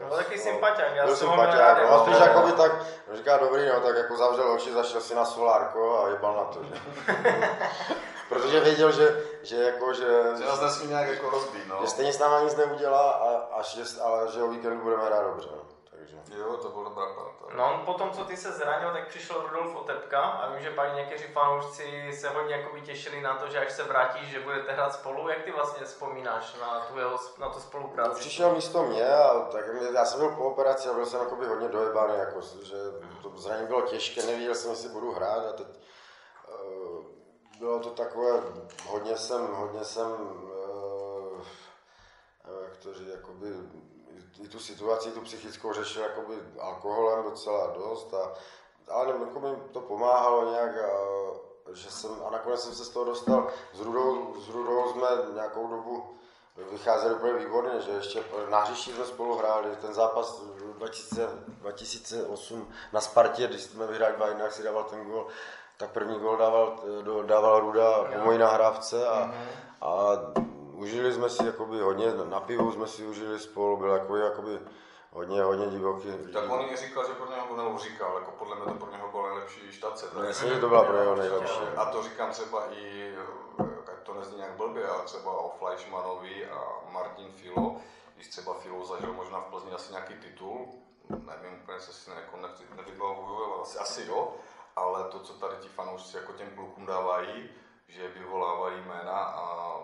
No, byl taky sympatiák, já byl jsem ho rád, no, spíš jakoby tak, říká dobrý, no, tak jako zavřel oči, zašel si na solárko a jebal na to, že. Protože věděl, že, že jako, že, Že nás nesmí nějak jako rozbít, no. že stejně s náma nic neudělá, a, a že, ale že o víkendu budeme hrát dobře, no. takže. Jo, to byla dobrá parta. No on potom, co ty se zranil, tak přišel Rudolf Otepka a vím, že pak někteří fanoušci se hodně jakoby těšili na to, že až se vrátíš, že budete hrát spolu. Jak ty vlastně vzpomínáš na tu, jeho, na tu spolupráci? Přišel místo mě a tak mě, já jsem byl po operaci a byl jsem jakoby hodně dojebaný, jako, že to zranění bylo těžké, nevěděl jsem, jestli budu hrát a teď bylo to takové, hodně jsem, hodně jsem, uh, jak to říct, jakoby, i- tu situaci, tu psychickou řešil jakoby alkoholem docela dost, a, ale nevím, jako mi to pomáhalo nějak, a, že jsem, a nakonec jsem se z toho dostal, s Rudou, s Rudou jsme nějakou dobu vycházeli úplně výborně, že ještě na hřišti jsme spolu hráli, ten zápas 2000, 2008 na Spartě, když jsme vyhráli 2 jak si dával ten gol, tak první gol dával, dával Ruda po mojí nahrávce a, a užili jsme si jakoby hodně, na pivu jsme si užili spolu, byl jakoby, jakoby hodně, hodně divoký. Tak on i říkal, že pro něho, nebo říkal, jako podle mě to pro něho byla nejlepší štace. No jasně, že to byla pro něho nejlepší. A to říkám třeba i, ať to nezní nějak blbě, ale třeba o Fleischmanovi a Martin Filo, když třeba Filo zažil možná v Plzni asi nějaký titul, nevím, úplně se si jako ne- nevybavuju, ale asi, asi jo, ale to, co tady ti fanoušci jako těm klukům dávají, že vyvolávají jména a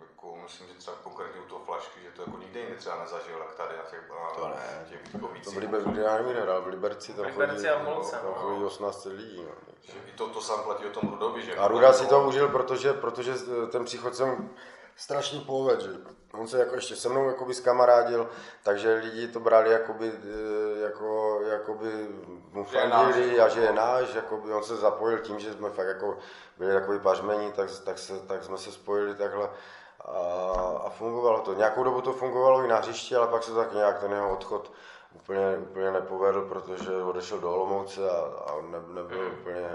jako myslím, že třeba konkrétně u toho flašky, že to jako nikde jinde třeba nezažil, jak tady na těch, na To ne. těch To Vítkovicích. v Liberci, já nevím, hrál, v Liberci tam V Liberci chodí, a v Molce, tam no. chodí 18 lidí. No. Že I to, to sám platí o tom Rudovi, že? A Ruda si to užil, protože, protože ten příchod jsem strašný pohled, že on se jako ještě se mnou jakoby skamarádil, takže lidi to brali jakoby, eh, jako, jakoby mu Že je náš, fandili jako. a že je náš, jakoby on se zapojil tím, že jsme fakt jako byli takový pařmení, tak, tak, se, tak jsme se spojili takhle a, a fungovalo to. Nějakou dobu to fungovalo i na hřišti, ale pak se tak nějak ten jeho odchod úplně, úplně nepovedl, protože odešel do Olomouce a, a ne, nebyl úplně...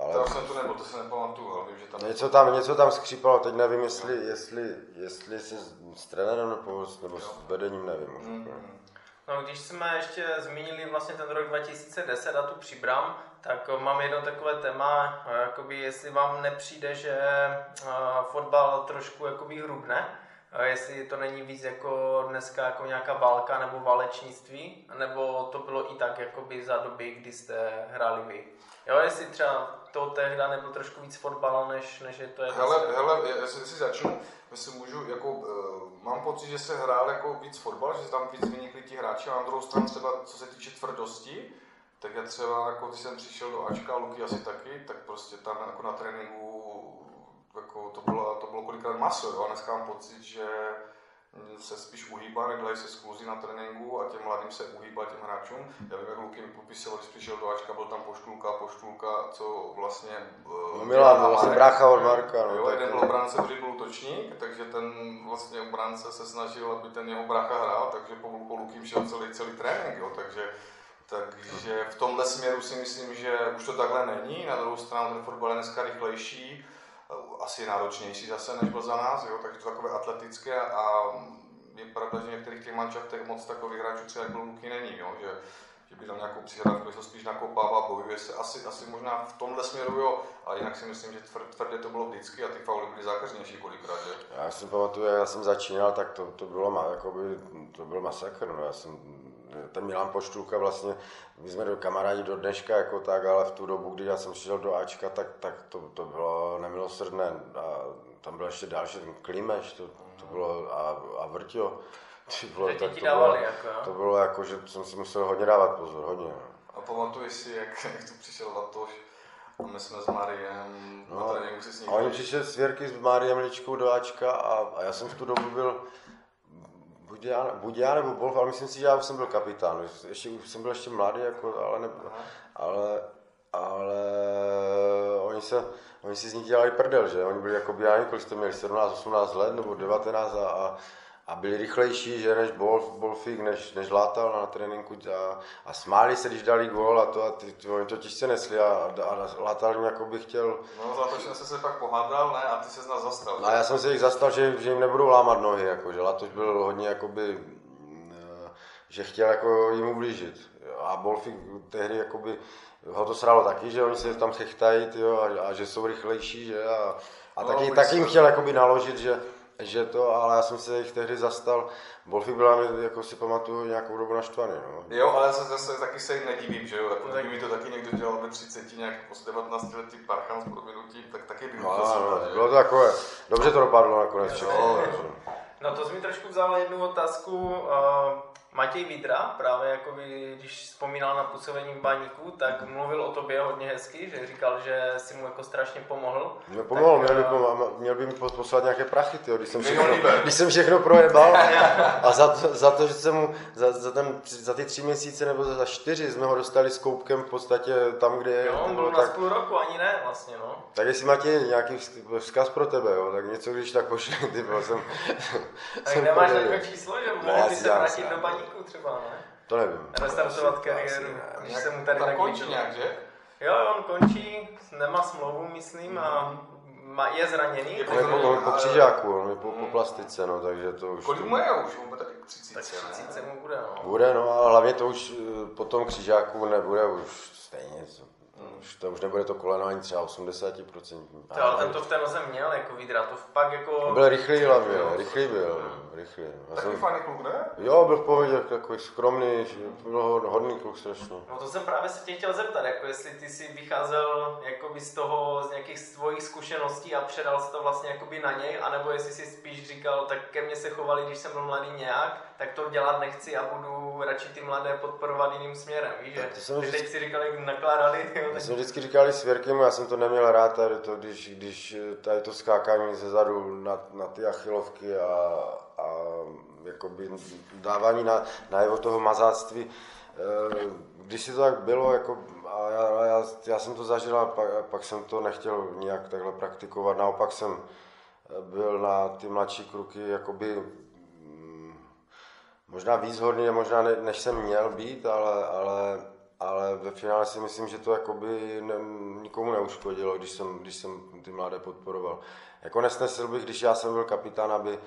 Ale To jsem tu nebyl, to si nepamatuju, ale vím, že tam... Něco tam, něco tam skřípalo, teď nevím, jestli, jestli, jestli se s, s trenérem nebo, s- nebo s vedením, nevím. už úplně. Mm, No, když jsme ještě zmínili vlastně ten rok 2010 a tu přibram, tak eh, mám jedno takové téma, eh, jakoby jestli vám nepřijde, že eh, fotbal trošku jakoby hrubne. Jestli to není víc jako dneska jako nějaká válka nebo válečnictví, nebo to bylo i tak jakoby za doby, kdy jste hráli vy. Jo, jestli třeba to tehda nebyl trošku víc fotbal, než, než je to je Hele, hele, jestli si začnu, jestli můžu, jako, uh, mám pocit, že se hrál jako víc fotbal, že tam víc vynikli ti hráči, a na druhou stranu třeba, co se týče tvrdosti, tak já třeba, jako když jsem přišel do Ačka, Luky asi taky, tak prostě tam jako na tréninku jako to, bylo, to bylo kolikrát maso, jo? a dneska mám pocit, že se spíš uhýbá, nedělají se skluzí na tréninku a těm mladým se uhýbá těm hráčům. Já vím, jak Luky mi popisoval, když přišel do Ačka, byl tam poštulka, poštulka, co vlastně... No Milan, byl vlastně brácha od Marka. No, jo, jeden byl obránce, druhý byl útočník, takže ten vlastně obránce se snažil, aby ten jeho brácha hrál, takže po, po Lukým šel celý, celý trénink, jo, takže takže v tomhle směru si myslím, že už to takhle není. Na druhou stranu ten fotbal je dneska rychlejší, asi náročnější zase, než byl za nás, jo? takže to takové atletické a je pravda, že v některých těch mančaftech moc takových hráčů třeba jako Luky není, jo? Že, že by tam nějakou přihrávku, to spíš nakopává, bojuje se, asi, asi možná v tomhle směru jo, ale jinak si myslím, že tvrdě to bylo vždycky a ty fauly byly zákaznější kolikrát, že? Já si pamatuju, já jsem začínal, tak to, to bylo, jakoby, to byl masakr, no. já jsem ten Milan Poštulka vlastně, my jsme do kamarádi do dneška jako tak, ale v tu dobu, kdy já jsem šel do Ačka, tak, tak to, to bylo nemilosrdné. A tam byl ještě další, ten Klimeš, to, to bylo a, a Vrtio. Ty bylo, tak to, bylo, jako, to bylo jako, že jsem si musel hodně dávat pozor, hodně. No. A pamatuješ si, jak, jak tu přišel Latoš, a my jsme s Mariem no, na tréninku si s ním. A oni přišli s Věrky s Mariem Ličkou do Ačka a, a já jsem v tu dobu byl buď já, buď já nebo Bolf, ale myslím si, že já už jsem byl kapitán. Ještě, už jsem byl ještě mladý, jako, ale, ne, ale, ale oni, se, oni si z nich dělali prdel, že? Oni byli jako běháni, kolik jste měli, 17, 18 let nebo 19 a, a a byli rychlejší, že než Bolf, Bolfík, než, než látal na tréninku a, a smáli se, když dali gól a to a ty, ty, oni to těžce nesli a, a, a látal jim, jako by chtěl. No za to, že jsi se pak pohádal, ne, a ty se z nás zastal. No, já jsem se jich zastal, že, že jim nebudou lámat nohy, jako, že Latoš byl hodně jakoby, eh, že chtěl jako jim ublížit. A Bolfík tehdy jakoby, ho to sralo taky, že oni se tam chechtají tyjo, a, a, že jsou rychlejší, že a, a no, taky, taky jim chtěl jakoby naložit, že, že to, ale já jsem se jich tehdy zastal. Wolfy byla mi, jako si pamatuju, nějakou dobu naštvaný. No. Jo, ale zase, zase taky se jim nedivím, že jo, jako kdyby mi to taky někdo dělal ve 30, nějak po 19 letý parchan s proměnutím, tak taky by no, to no, no, Bylo to takové, dobře to dopadlo nakonec všechno. No to jsi mi trošku vzal jednu otázku. Uh Matěj Vidra, právě jako by, když vzpomínal na působení v baníku, tak mluvil o tobě hodně hezky, že říkal, že si mu jako strašně pomohl. Mě pomohl, tak, měl, by, eh, měl by mi poslat nějaké prachy, tyjo, když, jsem všechno, když jsem všechno projebal a za to, za to že jsem mu, za, za, ten, za ty tři měsíce nebo za čtyři jsme ho dostali s koupkem v podstatě tam, kde je. Jo, on byl tak, na půl roku, ani ne vlastně, no. Tak jestli Matěj nějaký vzkaz pro tebe, jo, tak něco když tak pošli, ty jsem... tak nemáš takové číslo, že mohl by se vrátit do baníku? Baníku třeba, ne? To nevím. Restartovat kariéru, když se mu tady tak končí nějak, že? Jo, on končí, nemá smlouvu, myslím, a má, je zraněný. Je po, po, po křižáku, on je po, po plastice, no, takže to už... Kolik mu je už? On bude taky 30. Tak 30 mu bude, no. Bude, no, ale hlavně to už eh, po tom křižáku nebude už stejně, už to už nebude to koleno ani třeba 80%. To, ale ten to v té noze měl, jako Vidra, to fakt jako... Byl rychlý hlavně, rychlý byl, rychlý. Já Taky jsem... fajný kluk, ne? Jo, byl v pohodě, takový skromný, byl hodný kluk strašně. No to jsem právě se tě chtěl zeptat, jako jestli ty si vycházel jakoby z toho, z nějakých svojich zkušeností a předal se to vlastně jakoby na něj, anebo jestli si spíš říkal, tak ke mně se chovali, když jsem byl mladý nějak, tak to dělat nechci a budu radši ty mladé podporovat jiným směrem, víš, že? To jsem vždycky... teď si říkal, jak nakládali. Já jsem vždycky říkal s Věrkem, já jsem to neměl rád tady to, když, když tady to skákání ze zadu na, na ty achilovky a, a jakoby dávání na, na jeho toho mazáctví. Eh, když si to tak bylo, jako, a já, já, já jsem to zažil a pak, pak jsem to nechtěl nějak takhle praktikovat, naopak jsem byl na ty mladší kruky jakoby možná víc hodný, možná ne, než jsem měl být, ale, ale, ale ve finále si myslím, že to jakoby ne, nikomu neuškodilo, když jsem, když jsem ty mladé podporoval. Jako nesnesil bych, když já jsem byl kapitán, aby,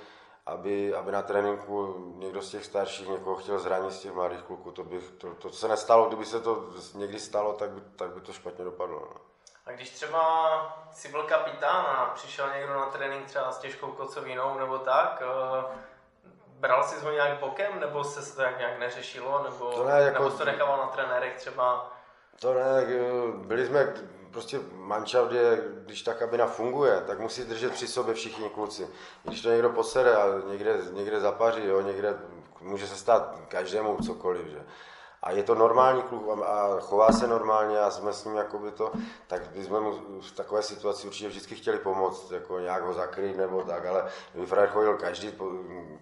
aby, aby na tréninku někdo z těch starších někoho chtěl zranit z těch mladých kluků. To, bych, to, to se nestalo, kdyby se to někdy stalo, tak by, tak by to špatně dopadlo. No. A když třeba si byl kapitán a přišel někdo na trénink třeba s těžkou kocovinou nebo tak, eh, bral jsi ho nějak bokem, nebo se to jak nějak neřešilo, nebo, To ne, jako- nebo jsi to nechával na trenérech třeba? To ne, byli jsme prostě manšaft je, když ta kabina funguje, tak musí držet při sobě všichni kluci. Když to někdo posere a někde, někde zapaří, jo, někde může se stát každému cokoliv, že. A je to normální kluk a- chová se normálně a jsme s ním jakoby to, tak bychom mu v takové situaci určitě vždycky chtěli pomoct, jako nějak ho zakrýt nebo tak, ale kdyby frajer chodil každý, po,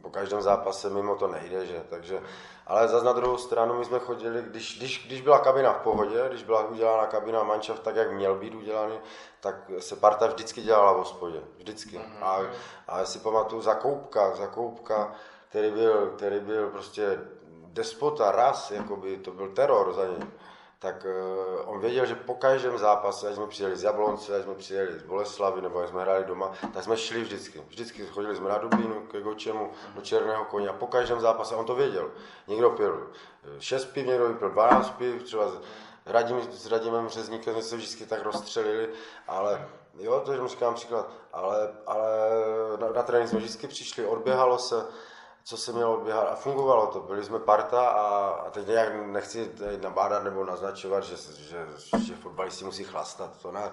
po každém zápase mimo to nejde, že, takže, ale zase na druhou stranu my jsme chodili, když, když, když byla kabina v pohodě, když byla udělána kabina manšaft tak, jak měl být udělaný, tak se parta vždycky dělala v hospodě, vždycky. A, a si pamatuju Zakoupka, Zakoupka, který byl, který byl prostě despota, ras, jakoby, to byl teror za něj. Tak uh, on věděl, že po každém zápase, ať jsme přijeli z Jablonce, ať jsme přijeli z Boleslavy, nebo ať jsme hráli doma, tak jsme šli vždycky. Vždycky chodili jsme na Dublínu, ke Gočemu, do Černého koně a po každém zápase on to věděl. Někdo pil 6 piv, někdo vypil 12 piv, třeba Radim, s Radimem Řezníkem jsme se vždycky tak rozstřelili, ale jo, to je říkám příklad, ale, ale na, na trénink jsme vždycky přišli, odběhalo se, co se mělo odběhat a fungovalo to. Byli jsme parta a, a teď nějak nechci tady nabádat nebo naznačovat, že, že, že fotbalisti musí chlastat, to ne.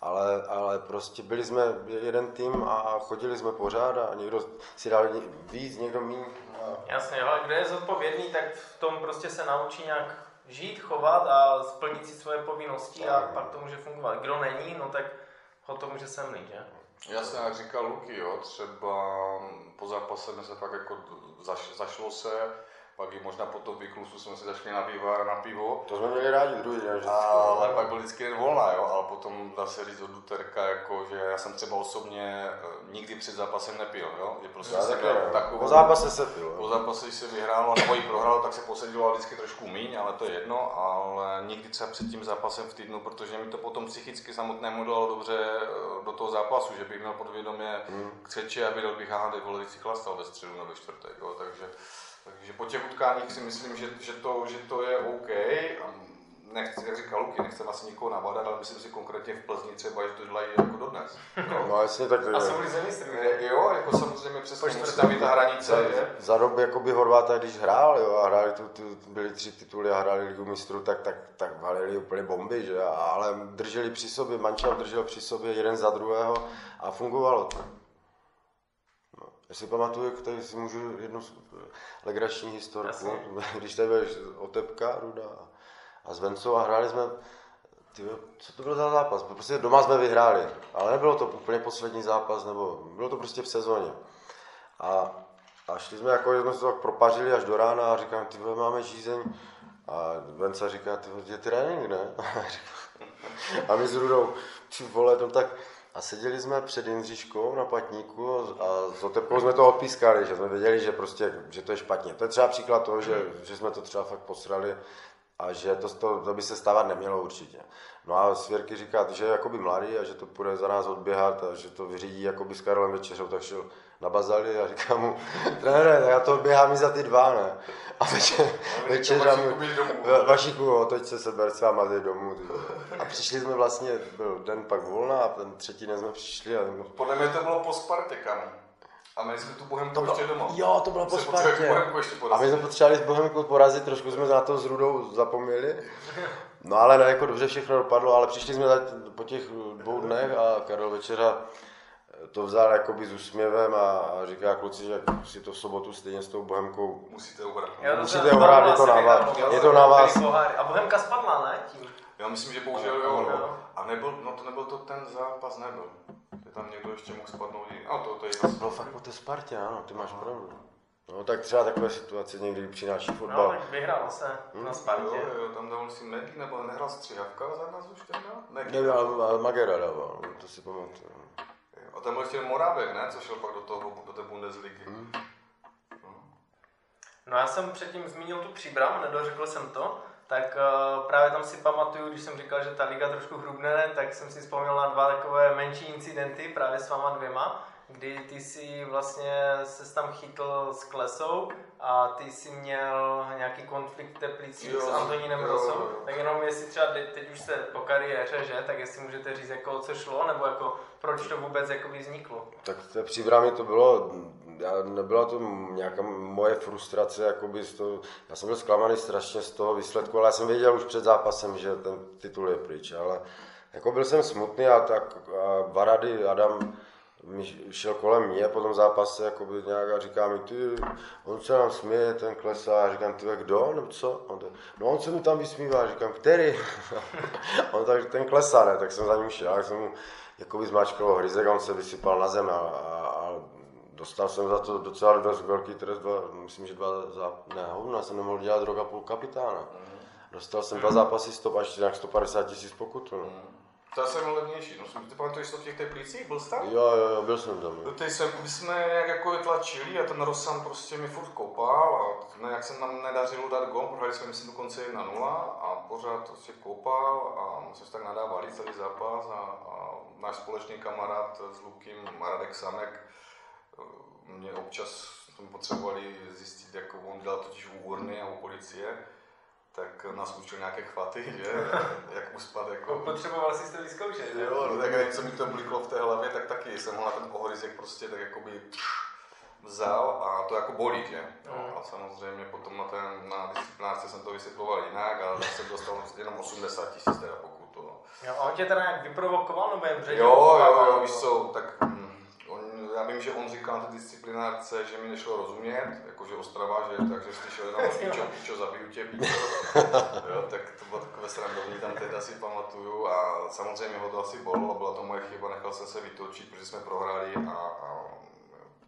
Ale, ale prostě byli jsme jeden tým a chodili jsme pořád a někdo si dal víc, někdo míň. A Jasně, ale kdo je zodpovědný, tak v tom prostě se naučí nějak žít, chovat a splnit si svoje povinnosti a pak to může fungovat. Kdo není, no tak ho to může semlit, že? Jasně, jak říkal Luky, jo, třeba po zápase se fakt jako zaš, zašlo se, pak i možná po tom výklusu jsme si zašli na a na pivo. to jsme měli rádi druhý den vždycky. Ale pak byl vždycky den volná, jo, ale potom dá se říct od Duterka, jako, že já jsem třeba osobně eh, nikdy před zápasem nepil, jo, že prostě Já jsem taky takovou, Po zápase se pil. po zápase, když se vyhrálo nebo jí prohrálo, tak se posedilo vždycky trošku míň, ale to je jedno, ale nikdy třeba před tím zápasem v týdnu, protože mi to potom psychicky samotnému dalo dobře eh, do toho zápasu, že bych měl podvědomě křeče a věděl bych, aha, vole, si chlastal ve středu nebo ve čtvrtek, jo, takže, takže po těch utkáních si myslím, že, že, to, že to je OK. A nechci, jak říkal Luky, nechcem asi nikoho nabadat, ale myslím si konkrétně v Plzni třeba, že to dělají jako dodnes. Jo, No jasně, tak A jsou lize mistrů, že? jo jako samozřejmě přesně musí tam být ta hranice, za, že? za doby jakoby Horváta, když hrál, jo, a hráli tu, tu, byli tři tituly a hráli ligu mistrů, tak, tak, tak valili úplně bomby, že? Ale drželi při sobě, mančal držel při sobě jeden za druhého a fungovalo to. Já si pamatuju, jak tady si můžu jednu legrační historku, když tady byl Otepka, Ruda a, a s Vencou a hráli jsme, tyjo, co to byl za zápas? Prostě doma jsme vyhráli, ale nebylo to úplně poslední zápas, nebo bylo to prostě v sezóně. A, a šli jsme jako, jsme se to tak propařili až do rána a říkám, ty máme žízeň. A Venca říká, ty je trénink, ne? a my s Rudou, ty vole, no tak... A seděli jsme před Jindřiškou na patníku a s Otepkou jsme to odpískali, že jsme věděli, že prostě, že to je špatně. To je třeba příklad toho, že, že jsme to třeba fakt posrali a že to, to, to by se stávat nemělo určitě. No a Svěrky říká, že je jakoby mladý a že to půjde za nás odběhat a že to vyřídí jakoby s Karolem Večeřou, tak šel na bazali a říká mu, trenére, já to odběhám i za ty dva, ne? A večer, večeřa Vašíku, mu, běž domů. Va- Vašíku, jo, teď se seber svá mazej domů. Ty. A přišli jsme vlastně, byl den pak volna a ten třetí den jsme přišli a Podle mě to bylo po Spartě, kam. A my jsme tu Bohemku ještě doma. Jo, to bylo po Spartě. Bohemku A my jsme potřebovali s Bohemkou porazit, trošku jsme na to s Rudou zapomněli. No ale ne, jako dobře všechno dopadlo, ale přišli jsme po těch dvou dnech a Karel Večera to vzal jakoby s úsměvem a, říká kluci, že si to v sobotu stejně s tou Bohemkou Musíte uhrát. Jo, Musíte se- ho hrát, tam je to na vás. Je jo, to na vás. A Bohemka spadla, ne? Tím. Já myslím, že bohužel jo. Jo. no. A nebyl, no to nebyl to ten zápas, nebyl. Že tam někdo ještě mohl spadnout. No to, to je To bylo fakt po té Spartě, ano, ty máš pravdu. No tak třeba takové situace někdy přináší No, fotbal. tak vyhrál se na Jo, Spartě. jo, tam dal si Meg, nebo nehrál stříhavka za nás už ten dal? Meg. Nevím, ale, ale Magera dával, no, to si pamatuju. A tam byl ještě Moravek, ne? Co šel pak do toho, do té Bundesligy. Hmm. No já jsem předtím zmínil tu příbram, nedořekl jsem to, tak uh, právě tam si pamatuju, když jsem říkal, že ta liga trošku hrubne, tak jsem si vzpomněl na dva takové menší incidenty právě s váma dvěma, kdy ty si vlastně se tam chytl s Klesou a ty si měl nějaký konflikt v Teplicích Jo, s Antonínem jo, Rosou. jo. Tak jenom jestli třeba teď už jste po kariéře, že, tak jestli můžete říct, jako co šlo, nebo jako proč to vůbec jakoby vzniklo. Tak v té příbrami to bylo, já, nebyla to nějaká moje frustrace, jakoby z toho, já jsem byl zklamaný strašně z toho výsledku, ale já jsem věděl už před zápasem, že ten titul je pryč, ale jako byl jsem smutný a tak a Varady Adam šel kolem mě po tom zápase jakoby nějak a říká mi, ty, on se nám směje, ten klesá, a říkám, ty kdo, nebo co? On to, no on se mi tam vysmívá, říkám, který? on tak, ten klesá, ne, tak jsem za ním šel, tak jsem mu jakoby zmáčkal hryzek a on se vysypal na zem a, a, a dostal jsem za to docela dost velký trest, dva, myslím, že dva za, ne, hovno, jsem nemohl dělat rok a půl kapitána. Dostal jsem dva zápasy stop až nějak 150 tisíc pokutu. No. To je jsem levnější. No, ty pamatuješ to v těch teplících? Byl jsi tam? Jo, jo, jo, byl jsem tam. Jo. Teď jsem, my jsme nějak jako tlačili a ten Rosan prostě mi furt kopal a ne, jak se nám nedařilo dát gol, prohráli jsme myslím dokonce 1-0 a pořád prostě kopal a my jsme se tak nadávali celý zápas a, a náš společný kamarád s Lukým, Maradek Samek, eh, mě občas jsme potřebovali zjistit, jak on dělal totiž u urny a u policie, tak nás učil nějaké chvaty, že? jak uspat jako... Potřeboval jsi to vyzkoušet, že? Jo, no tak jak se mi to bliklo v té hlavě, tak taky jsem ho na ten ohorizek prostě tak jakoby vzal a to jako bolí, že? No, a samozřejmě potom na, ten, na disciplinárce jsem to vysvětloval jinak a tak jsem dostal jenom 80 tisíc teda pokutu. No. Jo, a on tě teda nějak vyprovokoval, nebo jen? Jo, jo, jo, víš co, tak já vím, že on říkal na disciplinárce, že mi nešlo rozumět, jakože Ostrava, že takže slyšel jenom pičo, pičo, zabiju tě, pičo. Jo, tak to bylo takové srandovní, tam teď asi pamatuju a samozřejmě ho to asi bolilo, byla to moje chyba, nechal jsem se vytočit, protože jsme prohráli a, a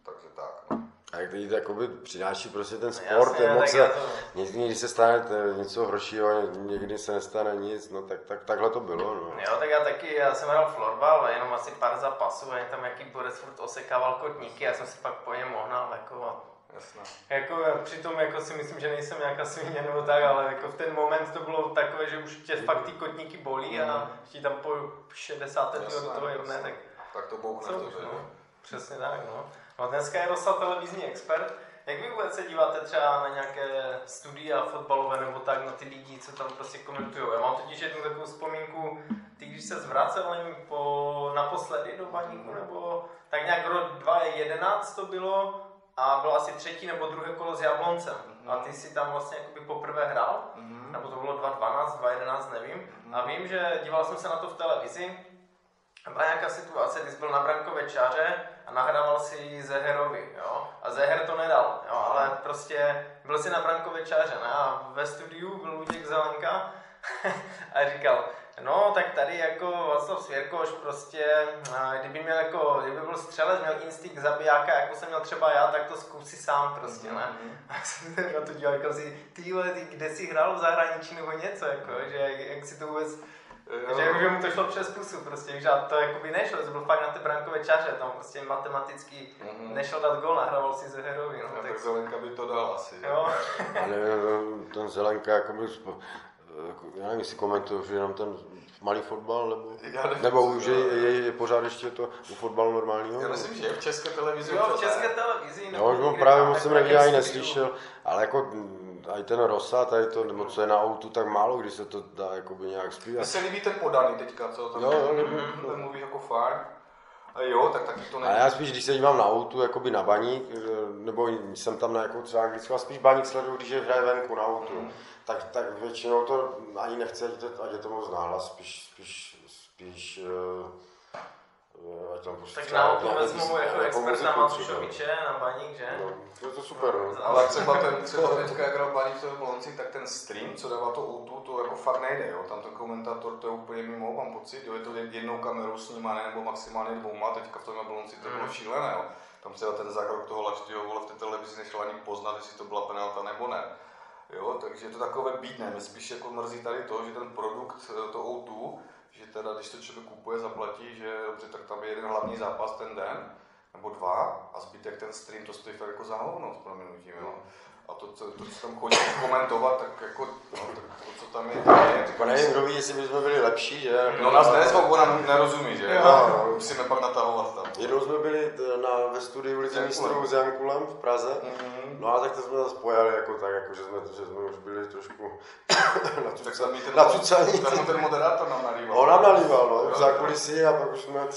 takže tak. No. A jak teď jakoby přináší prostě ten sport, Jasně, se, já to- někdy, když se stane něco horšího, někdy se nestane nic, no tak, tak takhle to bylo, no. Jo, tak já taky, já jsem hrál florbal, jenom asi pár zápasů, a jen tam jaký borec furt osekával kotníky, já jsem si pak po něm mohnal, jako a Jasné. jako přitom jako si myslím, že nejsem nějaká svině nebo tak, ale jako v ten moment to bylo takové, že už tě fakt ty kotníky bolí a ti tam po 60 let do toho jedné, jasné. tak Tak to bouchne co to, že? no. Přesně tak, no. No dneska je Rosal televizní expert. Jak vy vůbec se díváte třeba na nějaké studia fotbalové nebo tak, na ty lidi, co tam prostě komentují? Já mám totiž jednu takovou vzpomínku, ty když se zvracel po, naposledy do baníku, nebo tak nějak rok 2011 to bylo, a bylo asi třetí nebo druhé kolo s Jabloncem. A ty si tam vlastně jakoby poprvé hrál, Mhm. nebo to bylo 2012, 2011, nevím. A vím, že díval jsem se na to v televizi, a byla nějaká situace, kdy jsi byl na brankové čáře a nahrával si Zeherovi, jo? A Zeher to nedal, jo? Ale prostě byl si na brankové čáře, ne? A ve studiu byl Luděk Zelenka a říkal, no tak tady jako Václav Svěrkoš prostě, kdyby měl jako, kdyby byl střelec, měl instinkt zabijáka, jako jsem měl třeba já, tak to zkusí sám prostě, ne? A já jsem se na to díval, jako si, ty kde jsi hrál v zahraničí nebo něco, jako, že jak, jak si to vůbec Že, že mu to šlo přes pusu prostě, že to jakoby nešlo, to byl fakt na té brankové čáře, tam prostě matematicky Mhm. nešel dát gol, nahrával si Zeherovi, no, No, tak, tak Zelenka by to dal asi. jo. Ale ten- ten Zelenka, jakoby, spo- jako, já nevím, jestli komentuju, že jenom ten malý fotbal, nebo, Já nevím, nebo co už je, je. je, pořád ještě to u fotbalu normálního? Já myslím, že v české televizi Jo, v české ne. televizi. Já už právě moc jsem neviděl, ani neslyšel, ale jako mm, i ten Rosa, tady to, nebo co je na autu, tak málo, když se to dá jakoby nějak Mně zpívat. se líbí ten podaný teďka, co tam Jo, jo, líbí. ten mluví jako fajn. A jo, tak taky to A není. já spíš, když se dívám na autu, jakoby na baník, eh, nebo jsem tam na jakou třeba anglickou, a spíš baník sleduju, když je hraje venku na autu, Mhm. tak, tak většinou to ani nechci, ať, to, ať je to moc náhlas, spíš, spíš, spíš, uh, ať tam prostě Tak na to vezmu jako expert na Matušoviče, na baník, že? No, to je to super, no. Ale třeba ten, třeba teďka, jak hrál Baník v Jablonci, tak ten stream, co dává to O2, to jako fakt nejde, jo. Tam ten komentátor, to je úplně mimo, mám pocit, jo. Je to jednou kamerou snímá, ne, nebo maximálně dvouma, teďka v tom Jablonci to bylo Mhm. šílené, jo. Tam třeba ten zákrok toho Lačtyho vole v té televizi nešel ani poznat, jestli to byla penalta nebo ne. Jo, takže je to takové bídné. Mě spíš jako mrzí tady to, že ten produkt, eh, to O2, že teda když to člověk kupuje, zaplatí, že dobře, tak tam je jeden hlavní zápas ten den, nebo dva, a zbytek ten stream to stojí fakt jako za hovno s prominutím, jo. A to, co, to, co tam chodí komentovat, tak jako, no, tak to, co tam je, tak je. Jako nevím, kdo ví, jestli bychom byli lepší, že? No nás nezvou, ona nerozumí, že? Jo. No, musíme pak natahovat tam. Jednou jsme byli t- na, ve studiu Jankulem. mistrů s Jankulem v Praze. Mhm. No a tak to jsme zase pojali jako tak, jako, že, jsme, že jsme už byli trošku Tak tam nacucaní. tam ten moderátor nám nalíval. On nám nalíval, no, Jo, v zákulisí a pak už jsme...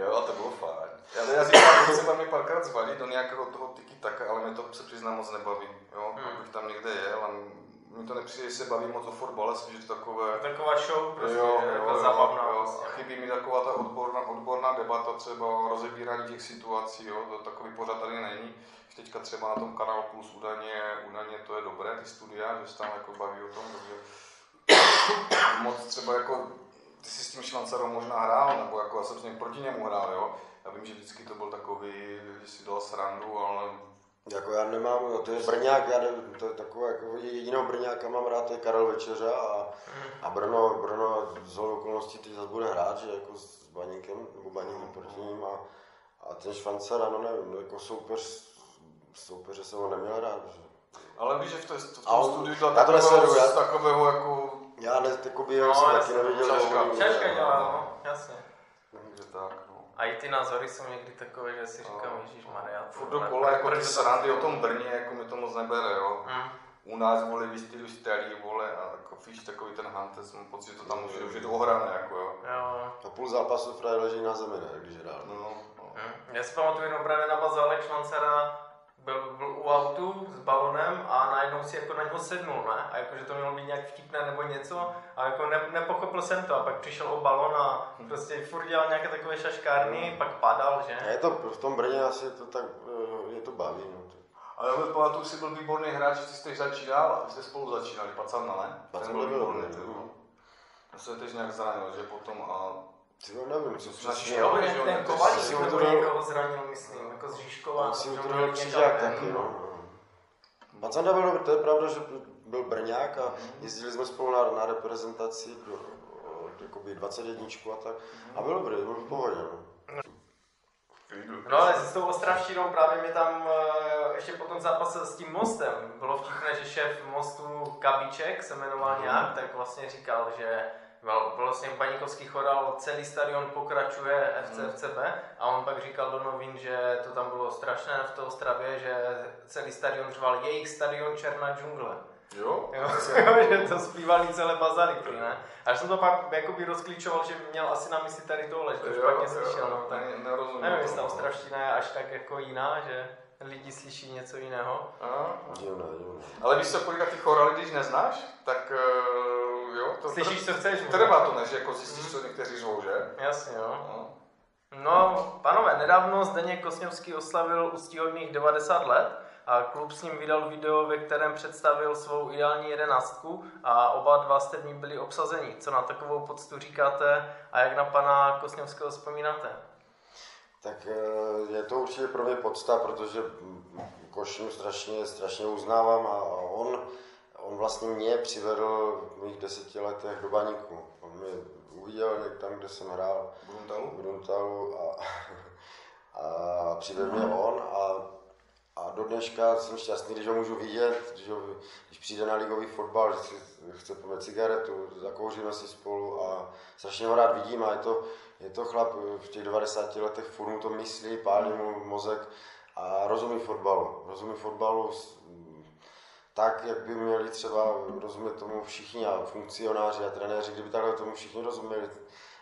Jo, a to bylo fajn. Já, já říkám, že se mě párkrát zvali do nějakého toho tiki taka, ale mě to se přiznám moc nebaví. Jo, Hmm. hmm. bych tam někde jel a mi to nepřijde, že se baví moc o fotbale, spíš je to takové... Taková show, prostě, jo, jo, jo, zábavná. jo. prostě. A chybí mi taková ta odborná, odborná debata třeba o rozebírání těch situací, jo, to takový pořád tady není. Už teďka třeba na tom kanálu Plus údajně, údajně to je dobré, ty studia, že se tam jako baví o tom, takže moc třeba jako, ty jsi s tím Švancarou možná hrál, nebo jako já jsem s ním proti němu hrál, jo. Já vím, že vždycky to byl takový, že si dal srandu, ale Jako já nemám, no, to je Brňák, já nevím, to je takové, jako jediného Brňáka mám rád, to je Karel Večeřa a, a Brno, Brno z hodou okolností teď zase bude hrát, že jako s Baníkem, nebo Baník proti ním a, a ten Švancara, no nevím, no, jako soupeř, soupeře jsem ho neměl rád, že ale víš, že v, té, v tom on- studiu to to takového, já- takového jako, já ne, já No, jsem taky neviděl. Čaška. Čaška no. dělá, no, jasně. že tak, no. A i ty názory jsou někdy takové, že si říkám, Ježíš Maria. Furt dokola jako ty srandy o tom Brně, jako mi to moc nebere, jo. Hmm. U nás, vole, vy jste už starý, vole, a jako víš, takový ten Hantes, mám pocit, že to tam už, je- už je to ohrané, jako jo. Jo. A půl zápasu Fraj leží na zemi, ne, když hrál. No, no. Hm. Já si pamatuju jednou právě na bazálek Švancera, byl, byl u autu s balonem a najednou si jako na něho sednul, ne? A jakože to mělo být nějak vtipné nebo něco a jako ne, nepochopil jsem to a pak přišel o balon a prostě furt dělal nějaké takové šaškárny, pak padal, A že? je to v tom Brně asi je to tak, eh, je to baví, no. Ale já pamatuju si byl výborný hráč, že jste začínal a vy jste spolu začínali, Pacanna, ne? Pacan byl výborný, no. Já se teď nějak zranil, že potom a... Ty jo, nevím, co přesně. jo, ten, ten to Kovalík si nebo utrhl- někoho zranil, myslím, jako z Žižkova. On si že křížák někam- taky, no. Pacanda byl dobrý, to je pravda, že byl Brňák a jezdili jsme spolu na, na reprezentaci do, jakoby 21 a tak. A byl dobrý, byl v pohodě. No. No ale s tou Ostravštinou právě mi tam eh, ještě po tom zápase s tím mostem bylo vtipné, že šéf mostu Kabíček se jmenoval nějak, tak vlastně říkal, že byl vlastně Baníkovský chorál, celý stadion pokračuje FCFCB a on pak říkal do novin, že to tam bylo strašné v té Ostravě, že celý stadion řval jejich stadion Černá džungle. Jo? Jo, že to zpívali celé bazaliky, ne? A jsem to pak jakoby rozklíčoval, že měl asi na mysli tady tohle, že to špatně slyšel, no, tak ne, nerozumím. nevím, jestli ta ostravština je až tak jako jiná, že lidi slyší něco jiného. A? Divné, divné. Ale víš co, kolika ty chorály, když neznáš, tak eh, jo, to Slyšíš, co chceš. Trvá to, než jako zjistíš, co někteří řvou, že? Jasně, jo. No. No, panové, nedávno Zdeněk Kosňovský oslavil úctíhodných 90 let a klub s ním vydal video, ve kterém představil svou ideální jedenáctku a oba dva jste v ní byli obsazeni. Co na takovou poctu říkáte a jak na pana Kosňovského vzpomínáte? Tak eh, je to určitě pro mě podsta, protože mm, Košinu strašně, strašně uznávám a on, on vlastně mě přivedl v mých deseti letech do baníku. On mě uviděl někde tam, kde jsem hrál Bruntalu? v Bruntalu a, a přivedl mě on a, a do dneška jsem šťastný, když ho můžu vidět, když, ho, když přijde na ligový fotbal, že si chce pomět cigaretu, zakouříme si spolu a strašně ho rád vidím a je to, je to chlap v těch 90 letech, furt mu to myslí, pálí mu mozek a rozumí fotbalu. Rozumí fotbalu tak, jak by měli třeba rozumět tomu všichni a funkcionáři a trenéři, kdyby takhle tomu všichni rozuměli,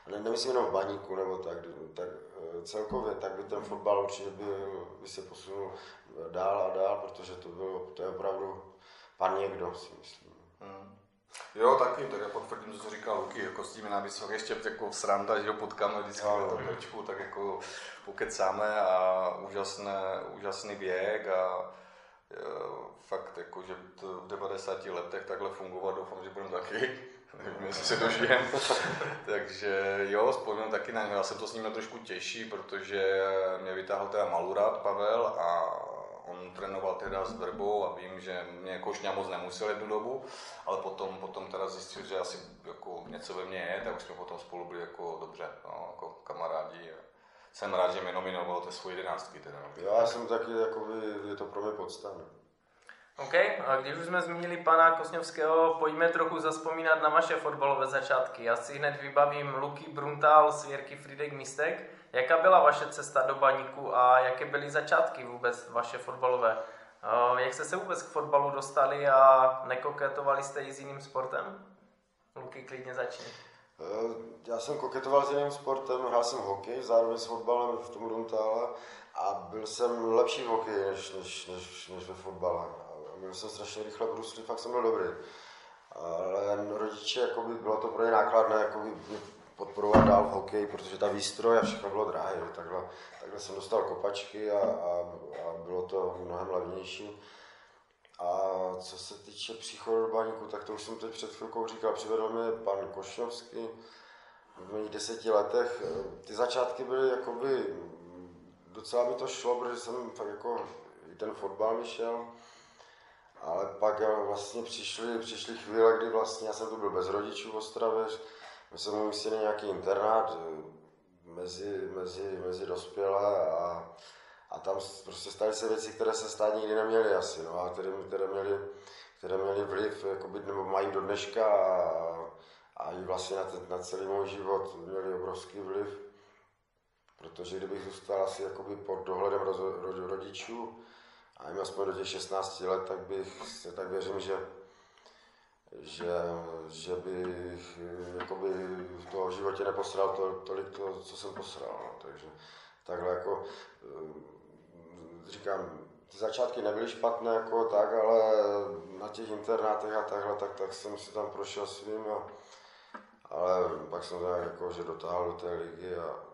ne, nemyslím jenom v baníku nebo tak, tak eh, celkově, tak by ten fotbal určitě by, by se posunul dál a dál, protože to bylo, to je opravdu pan někdo, si myslím. Jo, taky, tak já potvrdím to, co říkal Luky, jako s tím jsou ještě jako sranda, že ho potkáme vždycky na tom točku, tak jako pokecáme a úžasné, úžasný věk a e, fakt jako, že to v 90 letech takhle fungovat, doufám, že budeme taky, nevím, jestli se dožijem. Takže jo, vzpomínám taky na něho, já jsem to s ním trošku těžší, protože mě vytáhl teda Malurat Pavel a on trénoval teda s Vrbou a vím, že mě Košňa moc nemusel jednu dobu, ale potom, potom teda zjistil, že asi jako něco ve mně je, tak už jsme potom spolu byli jako dobře, no, jako kamarádi. A jsem rád, že mě nominoval té svoje jedenáctky teda. Já jsem taky, jakoby, je to pro mě podsta. no. OK, a když už jsme zmínili pana Kosňovského, pojďme trochu zaspomínat na vaše fotbalové začátky. Já si hned vybavím Luky Bruntal, Svěrky Fridek Mistek. Jaká byla vaše cesta do baníku a jaké byly začátky vůbec vaše fotbalové? Jak jste se vůbec k fotbalu dostali a nekoketovali jste i s jiným sportem? Luky, klidně začni. Eh, já jsem koketoval s jiným sportem, hrál jsem hokej, zároveň s fotbalem v tom Runtále a byl jsem lepší v hokeji než, než, než, než ve fotbale. A byl jsem strašně rychle bruslý, fakt jsem byl dobrý. Ale rodiče, jakoby, bylo to pro ně nákladné jakoby, podporovat dál v hokeji, protože ta výstroj a všechno bylo drahé. Takhle, takhle jsem dostal kopačky a, a, a bylo to mnohem levnější. A co se týče příchodu do baníku, tak to už jsem teď před chvilkou říkal, přivedl mě pan Košňovský v mých deseti letech. Ty začátky byly jakoby, docela mi to šlo, protože jsem fakt jako, i ten fotbal mi šel, ale pak vlastně přišly, přišly chvíle, kdy vlastně já jsem tu byl bez rodičů v Ostravě, my jsme umístili nějaký internát mezi, mezi, mezi dospělé a a tam prostě staly se věci, které se stát nikdy neměly asi, no, a které, které, měly, které měly vliv, jakoby, nebo mají do dneška a, a vlastně na, ten, na celý můj život měly obrovský vliv, protože kdybych zůstal asi jakoby pod dohledem rodičů, a jim aspoň do těch 16 let, tak bych se tak věřím, že že, že bych jakoby v toho životě neposral to, tolik to, co jsem posral. No. Takže takhle jako říkám, ty začátky nebyly špatné jako tak, ale na těch internátech a takhle, tak, tak jsem si tam prošel svým a, ale pak jsem to jako, že dotáhl do té ligy a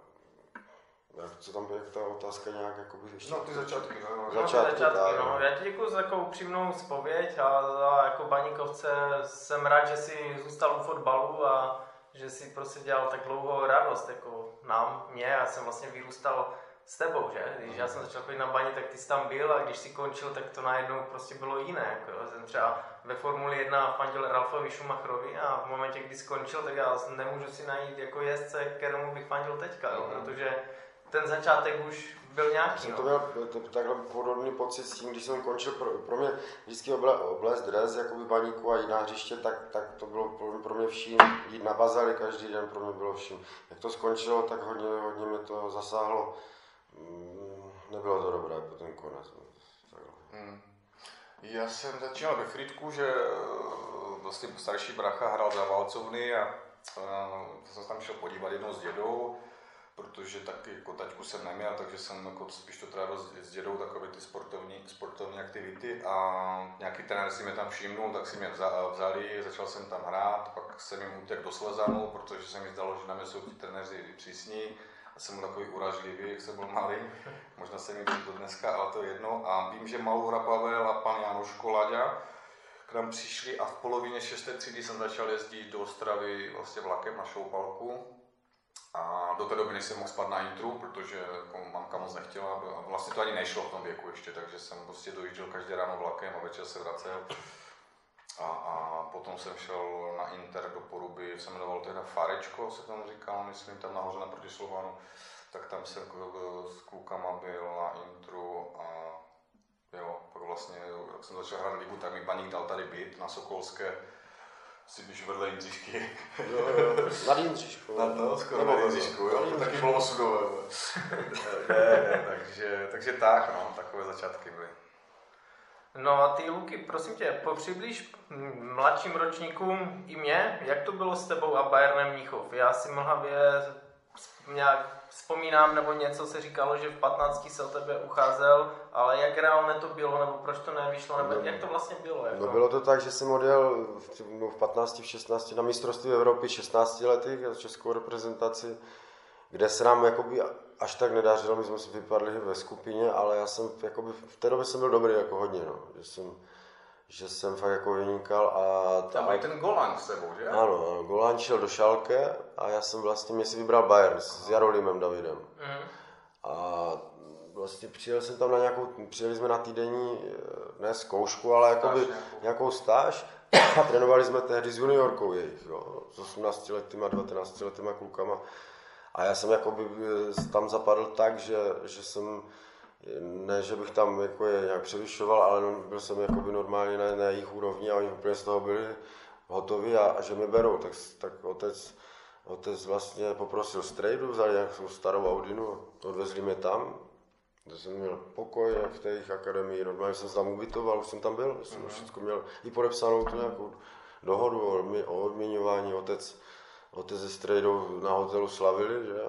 jak, co tam, jak ta otázka nějak jako by ještě... No ty začátky, no. no začátky, začátky no. Já ti děkuji za takovou upřímnou zpověď a za jako baníkovce jsem rád, že jsi zůstal u fotbalu a že si prostě dělal tak dlouho radost jako nám, mě, já jsem vlastně vyrůstal s tebou, že? Když já jsem začal chodit na baně, tak ty jsi tam byl a když jsi končil, tak to najednou prostě bylo jiné. Jako, jsem třeba ve Formuli 1 fandil Ralfovi Schumacherovi a v momentě, kdy skončil, tak já nemůžu si najít jako jezdce, kterému bych fandil teďka, mm-hmm. protože ten začátek už byl nějaký. No. to měl to, takhle podobný pocit s tím, když jsem končil, pro, pro mě vždycky oble, oblez dres, by baníku a jiná hřiště, tak, tak to bylo pro, pro mě vším, jít na bazary každý den pro mě bylo vším. Jak to skončilo, tak hodně, hodně mě to zasáhlo Mm, nebylo to dobré po ten konec. No, hmm. Já jsem začínal ve Fritku, že eh, vlastně starší bracha hrál za válcovny a uh, jsem tam šel podívat jednou s dědou, protože taky jako taťku jsem neměl, takže jsem jako spíš to trávil s, s dědou takové ty sportovní, sportovní aktivity a nějaký trenér si mě tam všimnul, tak si mě vzali, začal jsem tam hrát, pak jsem jim utekl do Slezanu, protože se mi zdalo, že na mě jsou ti trenéři přísní já jsem byl takový uražlivý, jak jsem byl malý, možná jsem mi do dneska, ale to je jedno. A vím, že Malou Pavel a pan Janoš Kolaďa nám přišli a v polovině šesté třídy jsem začal jezdit do Ostravy vlastně vlakem na šoupalku. A do té doby než jsem mohl spát na intru, protože jako mamka moc nechtěla a vlastně to ani nešlo v tom věku ještě, takže jsem prostě dojížděl každý ráno vlakem a večer se vracel. A, a potom jsem šel na Inter do Poruby, se jmenoval teda Farečko, se tam říkal, myslím, tam nahoře naproti Slovanu. Tak tam jsem s klukama byl na intru a jo, pak vlastně, jak jsem začal hrát ligu, tak mi paník dal tady byt na Sokolské, si když vedle Jindřišky. Jo, jo, nad Jindřiškou. Na to, skoro na Jindřišku, jo, to taky bylo osudové. ne, ne, takže, takže tak, no, takové začátky byly. No a ty Luky, prosím tě, popřiblíž mladším ročníkům i mě, jak to bylo s tebou a Bayernem Mnichov. Já si mlhavě nějak vzpomínám, nebo něco se říkalo, že v 15 se o tebe ucházel, ale jak reálně to bylo, nebo proč to nevyšlo, nebo no, jak to vlastně bylo? Jako? No bylo to tak, že jsem odjel v, v 15, v 16 na mistrovství Evropy 16 letých českou reprezentaci, kde se nám jakoby až tak nedařilo, my jsme si vypadli ve skupině, ale já jsem, jakoby, v té době jsem byl dobrý jako hodně, no. že jsem, že jsem fakt jako vynikal a... Tam mají ten Golan s sebou, že? Ano, ano, Golan šel do Šalke a já jsem vlastně, mě si vybral Bayern s Jarolimem Davidem. Mm. A vlastně přijel jsem tam na nějakou, přijeli jsme na týdenní, ne zkoušku, ale jakoby, nějakou. nějakou stáž a trénovali jsme tehdy s juniorkou jejich, jo, s 18 letýma, 19 letýma klukama. A já jsem jakoby eh, tam zapadl tak, že, že jsem ne, že bych tam jako je nějak převyšoval, ale byl jsem jakoby normálně na, na jejich úrovni a oni úplně z toho byli hotoví a, a že mi berou, tak, tak otec, otec vlastně poprosil strejdu, vzali nějakou starou Audinu, odvezli mě tam, kde jsem měl pokoj jak v té jejich akademii, normálně jsem se tam ubytoval, už jsem tam byl, jsem uh-huh. všechno měl i podepsanou tu nějakou dohodu o, o odměňování, otec, otec se strejdou na hotelu slavili, že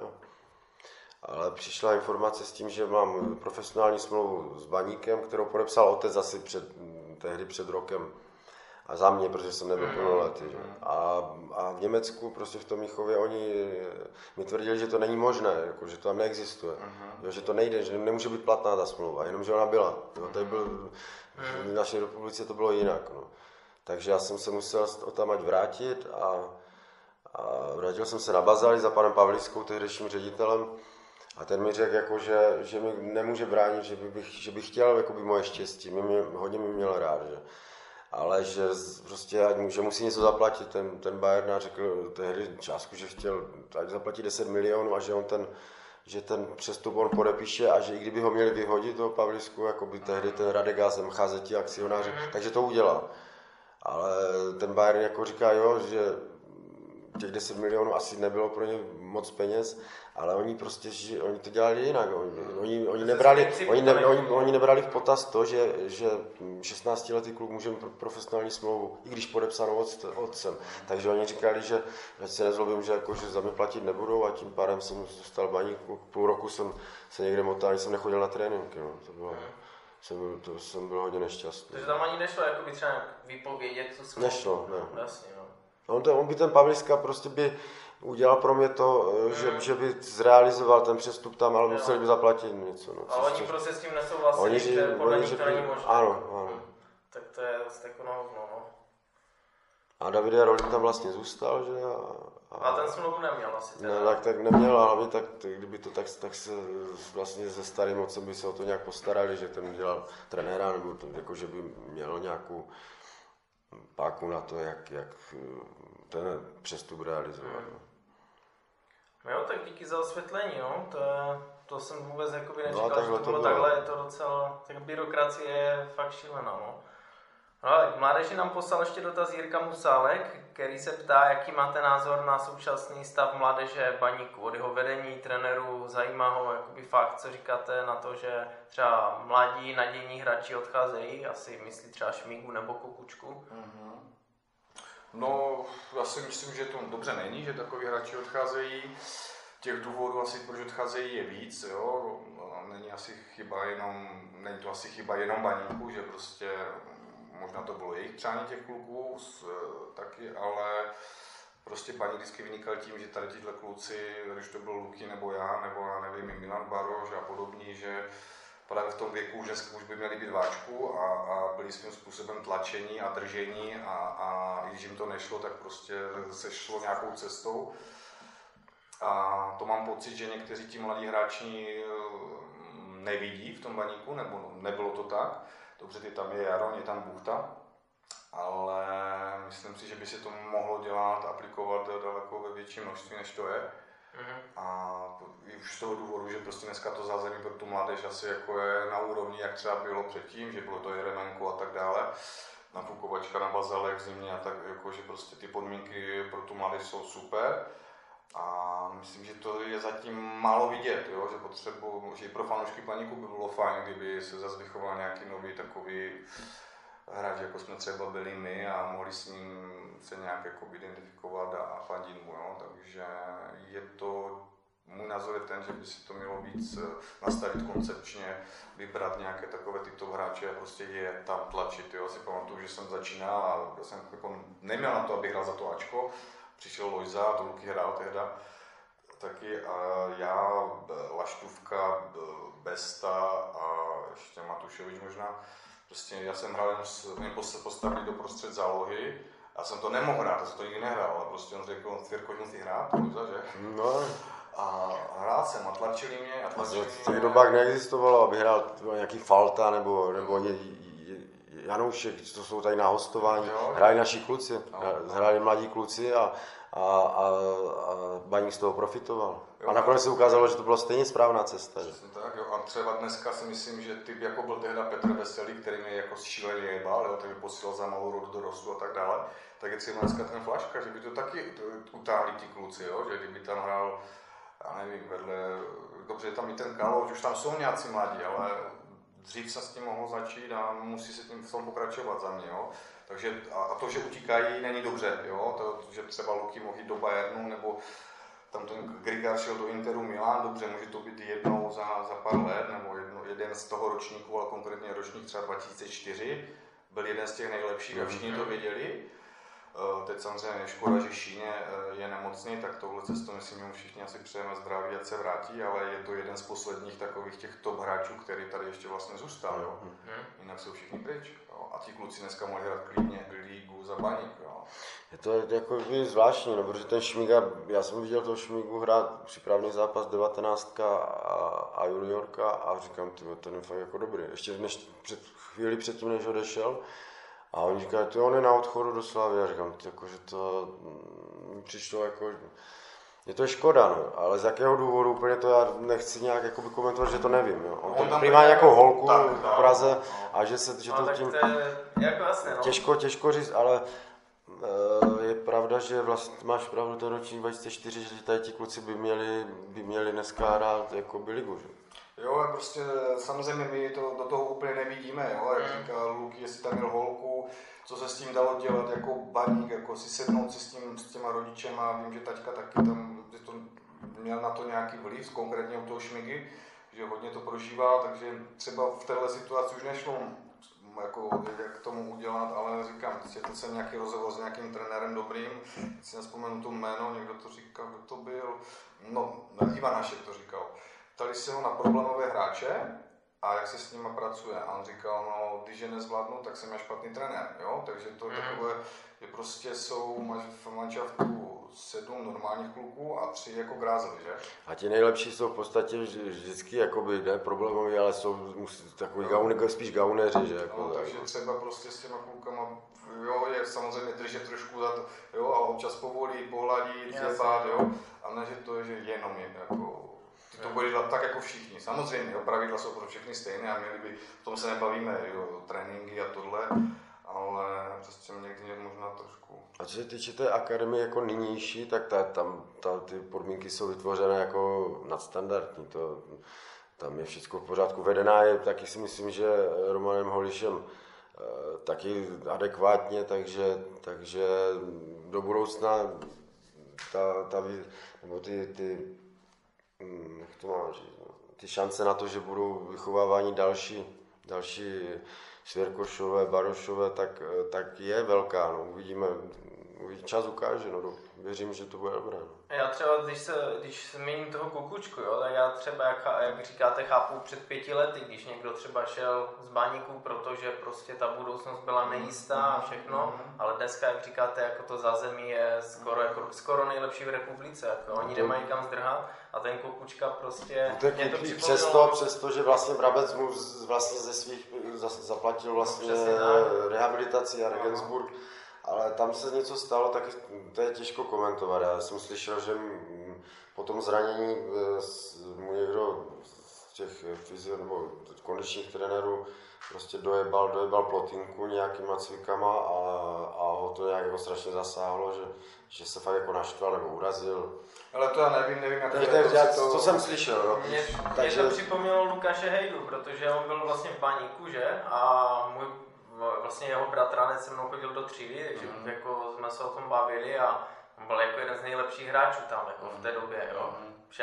ale přišla informace s tím, že mám profesionální smlouvu s baníkem, kterou podepsal otec asi před, tehdy před rokem a za mě, protože jsem nebyl plnoletý. Že? A, a v Německu, prostě v tom Míchově, oni mi tvrdili, že to není možné, jako, že to tam neexistuje, uh-huh. jo, že to nejde, že nemůže být platná ta smlouva, jenomže ona byla. Jo, to byl, v naší republice to bylo jinak. No. Takže já jsem se musel tam ať vrátit a, a vrátil jsem se na Bazali za panem Pavlickou, tehdejším ředitelem, a ten mi řekl, jako, že, že mi nemůže bránit, že, by bych, že bych chtěl jakoby, moje štěstí, mě, mě, hodně mi měl rád. Že ale že prostě ať, že musí něco zaplatit. Ten, ten Bayern řekl tehdy částku, že chtěl ať zaplatit 10 milionů a že on ten, že ten přestup on podepíše a že i kdyby ho měli vyhodit toho Pavlisku, jako by tehdy ten Radegás, MHZ, akcionáři, mm-hmm. takže to udělal. Ale ten Bayern jako říká, jo, že těch 10 milionů asi nebylo pro ně moc peněz, ale oni prostě, že oni to dělali jinak. Oni, oni, oni, nebrali, oni, ne, oni, oni nebrali v potaz to, že, že 16-letý kluk může mít profesionální smlouvu, i když podepsanou od, otcem. Takže oni říkali, že se nezlobím, že, jako, že za mě platit nebudou a tím pádem jsem dostal baníku. Půl roku jsem se někde motal, jsem nechodil na tréninky. No. To bylo, jsem byl, to jsem byl hodně nešťastný. Takže tam ani nešlo by třeba vypovědět tu smlouvu? Nešlo, ne. Jasně, no. On, to, on by ten Pavliska prostě by udělal pro mě to, mm. že, že by zrealizoval ten přestup tam, ale museli by zaplatit něco. No, a oni prostě s tím nesouhlasili, oni, že podle nich to není možné. Ano, ano. Hmm. Tak to je vlastně jako na hovno, no. A Davide Rolín tam vlastně zůstal, že? A, a, a ten smlouvu neměl asi teda. Ne, tak, tak neměl, ale hlavně tak, kdyby to tak, tak se vlastně se starým otcem by se o to nějak postarali, že ten dělal trenéra, nebo to, jako, že by měl nějakou páku na to, jak, jak ten přestup realizovat. Hmm. No jo, tak díky za osvětlení, no. To, to jsem vůbec jakoby no nečekal, no, že to bylo, to takhle, je to docela, tak byrokracie je fakt šílená, no. No ale mládeži nám poslal ještě dotaz Jirka Musálek, který se ptá, jaký máte názor na současný stav mládeže baníku, od jeho vedení, trenerů, zajímá ho jakoby fakt, co říkáte na to, že třeba mladí nadějní hráči odcházejí, asi myslí třeba Šmígu nebo Kukučku. Mm-hmm. No, já si myslím, že to dobře není, že takový hráči odcházejí. Těch důvodů asi, proč odcházejí, je víc. Jo? Není asi chyba jenom, není to asi chyba jenom baníku, že prostě možná to bylo jejich přání těch kluků taky, ale prostě paní vždycky vynikal tím, že tady tyhle kluci, když to byl Luky nebo já, nebo já nevím, Milan Baroš a podobní, že právě v tom věku, že už by měli být váčku a, a byli svým způsobem tlačení a držení a, a když jim to nešlo, tak prostě se šlo nějakou cestou. A to mám pocit, že někteří ti mladí hráči eh, nevidí v tom baníku, nebo nebylo to tak. Dobře, ty tam je Jaron, je tam Buchta, ale myslím si, že by se to mohlo dělat, aplikovat daleko ve větším množství, než to je. Mm-hmm. A už z toho důvodu, že prostě dneska to zázemí pro tu mládež asi jako je na úrovni, jak třeba bylo předtím, že bylo to Jeremenko a tak dále, nafukovačka na bazalek v zimě a tak, jako, že prostě ty podmínky pro tu mládež jsou super. A myslím, že to je zatím málo vidět, jo? že potřebu, že i pro fanoušky paníku by bylo fajn, kdyby se zase vychoval nějaký nový takový hráč, jako jsme třeba byli my a mohli s ním se nějak jako identifikovat a fandit mu. Jo? Takže je to, můj názor je ten, že by si to mělo víc eh, nastavit koncepčně, vybrat nějaké takové tyto hráče a prostě je tam tlačit. Jo? Si pamatuju, že jsem začínal a jsem jako neměl na to, abych hrál za to Ačko. Přišel Lojza, to Luky hrál tehda taky a já, Laštůvka, Besta a ještě Matuševič možná Prostě já jsem hrál, mě postavili do prostřed zálohy, a jsem to nemohl hrát, já jsem to nikdy nehrál, ale prostě on řekl, Cvěrko, si hrát, Luza, že? No. A hrál jsem a tlačili mě a tlačili mě. V těch dobách neexistovalo, aby hrál nějaký falta nebo, nebo je, Janoušek, to jsou tady na hostování, Jo. hráli naši kluci, No. hráli mladí kluci a, a, a, a Baník z toho profitoval. Jo. A nakonec se ukázalo, že to byla stejně správná cesta. Že? Tak, jo. A třeba dneska si myslím, že typ jako byl tehda Petr Veselý, který mě jako šíleně jebal, jo, ten mi posílal za malou rodu do rostu a tak dále, tak je třeba dneska ten flaška, že by to taky utáhli ti kluci, jo, že kdyby tam hrál, já nevím, vedle, dobře, je tam i ten Kalouč, už tam jsou nějací mladí, ale dřív se s tím mohlo začít a musí se tím v tom pokračovat za mě, jo. Takže a, a to, že utíkají, není dobře, jo, to, že třeba Luky mohl jít do Bayernu, nebo tam ten Grigar šel do Interu Milan, dobře, může to být jednou za, za pár let, nebo jedno, jeden z toho ročníku, ale konkrétně ročník třeba 2004, byl jeden z těch nejlepších a všichni to věděli. Eh, Teď samozřejmě je škoda, že Šíně eh, je nemocný, tak touhle cestou myslím, že mu všichni asi přejeme zdraví, ať se vrátí, ale je to jeden z posledních takových těch top hráčů, který tady ještě vlastně zůstal, jo. Jinak jsou všichni pryč. Jo. A ti kluci dneska mohli hrát klidně ligu za baník, jo. Je to jako by zvláštní, no, protože ten Šmiga, já jsem viděl toho Šmigu hrát přípravný zápas 19 a, a juniorka a říkám, ty, ten je fakt jako dobrý. Ještě než, před, chvíli předtím, než odešel, a oni říkají, ty on je na odchodu do Slavy. A říkám, jako, že to mm, mi přišlo jako, je to škoda, no, ale z jakého důvodu úplně to já nechci nějak jakoby komentovat, že to nevím. Jo. On, On má byl nějakou jako- holku tak, v Praze a že se že No, to tím to je jako jasné, no. Těžko, těžko říct, ale eh, je pravda, že vlastně máš pravdu ten ročník 2004, že tady ti kluci by měli, by měli dneska hrát jako by ligu, že? Jo, a prostě samozřejmě my to do toho úplně nevidíme, jo, jak říká Luky, jestli tam měl holku, co se s tím dalo dělat jako baník, jako si sednout si s, tím, s těma rodičema, vím, že taťka taky tam že to měl na to nějaký vliv, konkrétně u toho Šmigy, že hodně to prožívá, takže třeba v této situaci už nešlo jako, jak tomu udělat, ale říkám, četl jsem nějaký rozhovor s nějakým trenérem dobrým, si nespomenu to jméno, někdo to říkal, kdo to byl, no, Ivan Hašek to říkal. Ptali se ho na problémové hráče a jak se s nima pracuje. A on říkal, no, když je nezvládnu, tak jsem já špatný trenér, jo? Takže to je takové, že prostě jsou v manšaftu sedm normálních kluků a tři jako grázely, že? A ti nejlepší jsou v podstatě vž- vždycky jakoby, ne problémoví, ale jsou musí, takový gaune, spíš gauneři, že? Jako, No, tak. takže třeba prostě s těma klukama, jo, je samozřejmě držet trošku za to, jo, a občas povolí, pohladí, zjebat, jo, a ne, že to je, že jenom je jako, ty to bude dělat tak jako všichni. Samozřejmě, jo, pravidla jsou pro všechny stejné a měli by, v tom se nebavíme, jo, tréninky a tohle, ale prostě někdy možná trošku. A co se týče té akademie jako nynější, tak ta, tam ta, ty podmínky jsou vytvořené jako nadstandardní. To, tam je všechno v pořádku. Vedená je taky si myslím, že Romanem Holišem eh, taky adekvátně, takže, takže do budoucna ta, ta, nebo ty, ty, jak to mám říct, no, ty šance na to, že budou vychovávání další, další Svěrkošové, Barošové, tak, eh, tak je velká. No. Uvidíme, uvidí, čas ukáže, no. věřím, že to bude dobré. No. Já třeba, když se, když se měním toho kukučku, jo, tak já třeba, jak, jak říkáte, chápu před pěti lety, když někdo třeba šel z baníku, protože prostě ta budoucnost byla nejistá a všechno, ale dneska, jak říkáte, jako to zázemí je skoro, jako, skoro nejlepší v republice, jako oni nemají kam zdrhat a ten kukučka prostě, No, Tak mě to připomnělo- přesto, přesto, že vlastně Brabec mu z, vlastně ze svých za- zaplatil vlastně No, přesně rehabilitaci a Regensburg, ale tam se něco stalo, tak to je těžko komentovat. Já jsem slyšel, že po tom zranění s- mu někdo z těch fyzio nebo kondičních trenérů prostě dojebal, dojebal plotinku nějakýma cvikama a, a ho to nějak jako strašně zasáhlo, že, že se fakt jako naštval nebo urazil. Ale to já nevím, nevím, jak Takže to to, je, já, to- to jsem slyšel, no. Mě, Takže- mě to připomnělo Lukáše Hejdu, protože on byl vlastně v baníku, že? A můj, vlastně jeho bratranec se mnou chodil do třídy, takže Mhm. jako jsme se o tom bavili a on byl jako jeden z nejlepších hráčů tam jako v té Mhm. době, jo.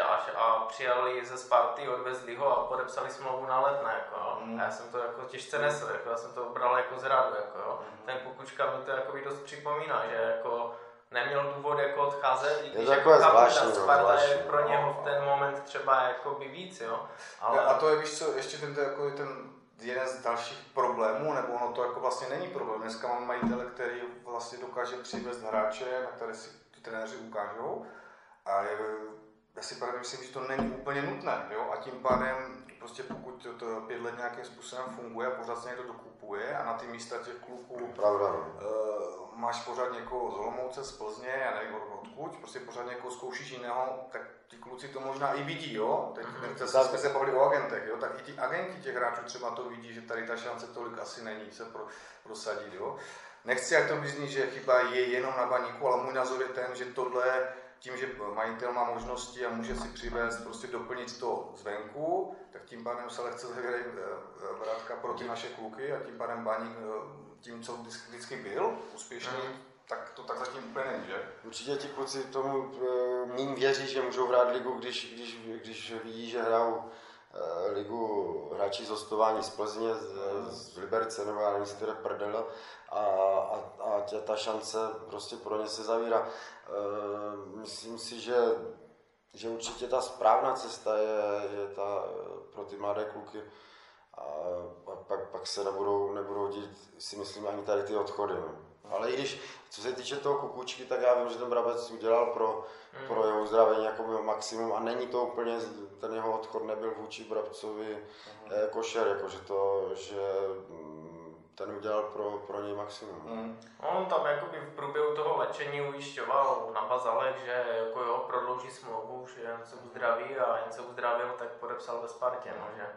Až, a přijali ze Sparty, odvezli ho a podepsali smlouvu na letné, jako. Mhm. A já jsem to jako těžce nesl, jako, já jsem to bral jako zradu, jako, jo. Ten Kukučka mi to jako dost připomíná, že jako neměl důvod jako odcházet, i Je když to jako zvláštní, ta no, Sparta je pro něho v ten moment třeba jako by víc, jo. Ale... A to je, víš co, ještě ten, jako je ten jeden z dalších problémů, nebo ono to jako vlastně není problém. Dneska mám majitele, který vlastně dokáže přivést hráče, na které si ty trenéři ukážou a je, já si právě myslím, že to není úplně nutné, jo? a tím pádem prostě pokud to, to pět let nějakým způsobem funguje a pořád se někdo dokupuje a na ty místa těch kluků Pravda, uh, máš pořád někoho z Olomouce, z Plzně, já nevím odkud, prostě pořád někoho zkoušíš jiného, tak ti kluci to možná i vidí, jo? Teď mm-hmm. se, jsme se bavili o agentech, jo? Tak i ti agenti těch hráčů třeba to vidí, že tady ta šance tolik asi není se pro, prosadit, jo? Nechci jak to vyznít, že chyba je jenom na baníku, ale můj názor je ten, že tohle tím, že majitel má možnosti a může si přivést, prostě doplnit to zvenku, tak tím pádem se lehce zavírají eh, eh, vrátka pro ty naše kluky a tím pádem baník eh, tím, co vždycky byl úspěšný, mm. tak to tak zatím úplně není, že? Určitě ti kluci tomu méně věří, že můžou hrát ligu, když, když, když vidí, že hrajou ligu hráči z hostování z Plzně, z, z Liberce nebo já nevím, z které prdele a, a, a tě, ta šance prostě pro ně se zavírá. E, myslím si, že, že určitě ta správná cesta je, je ta pro ty mladé kluky a, a pak, pak se nebudou, nebudou dít, si myslím, ani tady ty odchody. No. Ale i když, co se týče toho kukučky, tak já vím, že ten Brabec udělal pro, mm. pro jeho uzdravení jako maximum a není to úplně, ten jeho odchod nebyl vůči Brabcovi mm. košer, jako že to, že ten udělal pro, pro něj maximum. Mm. On tam jakoby v průběhu toho léčení ujišťoval na bazalech, že jako jo, prodlouží smlouvu, že jen se uzdraví a jen se uzdravil, tak podepsal ve Spartě, no, že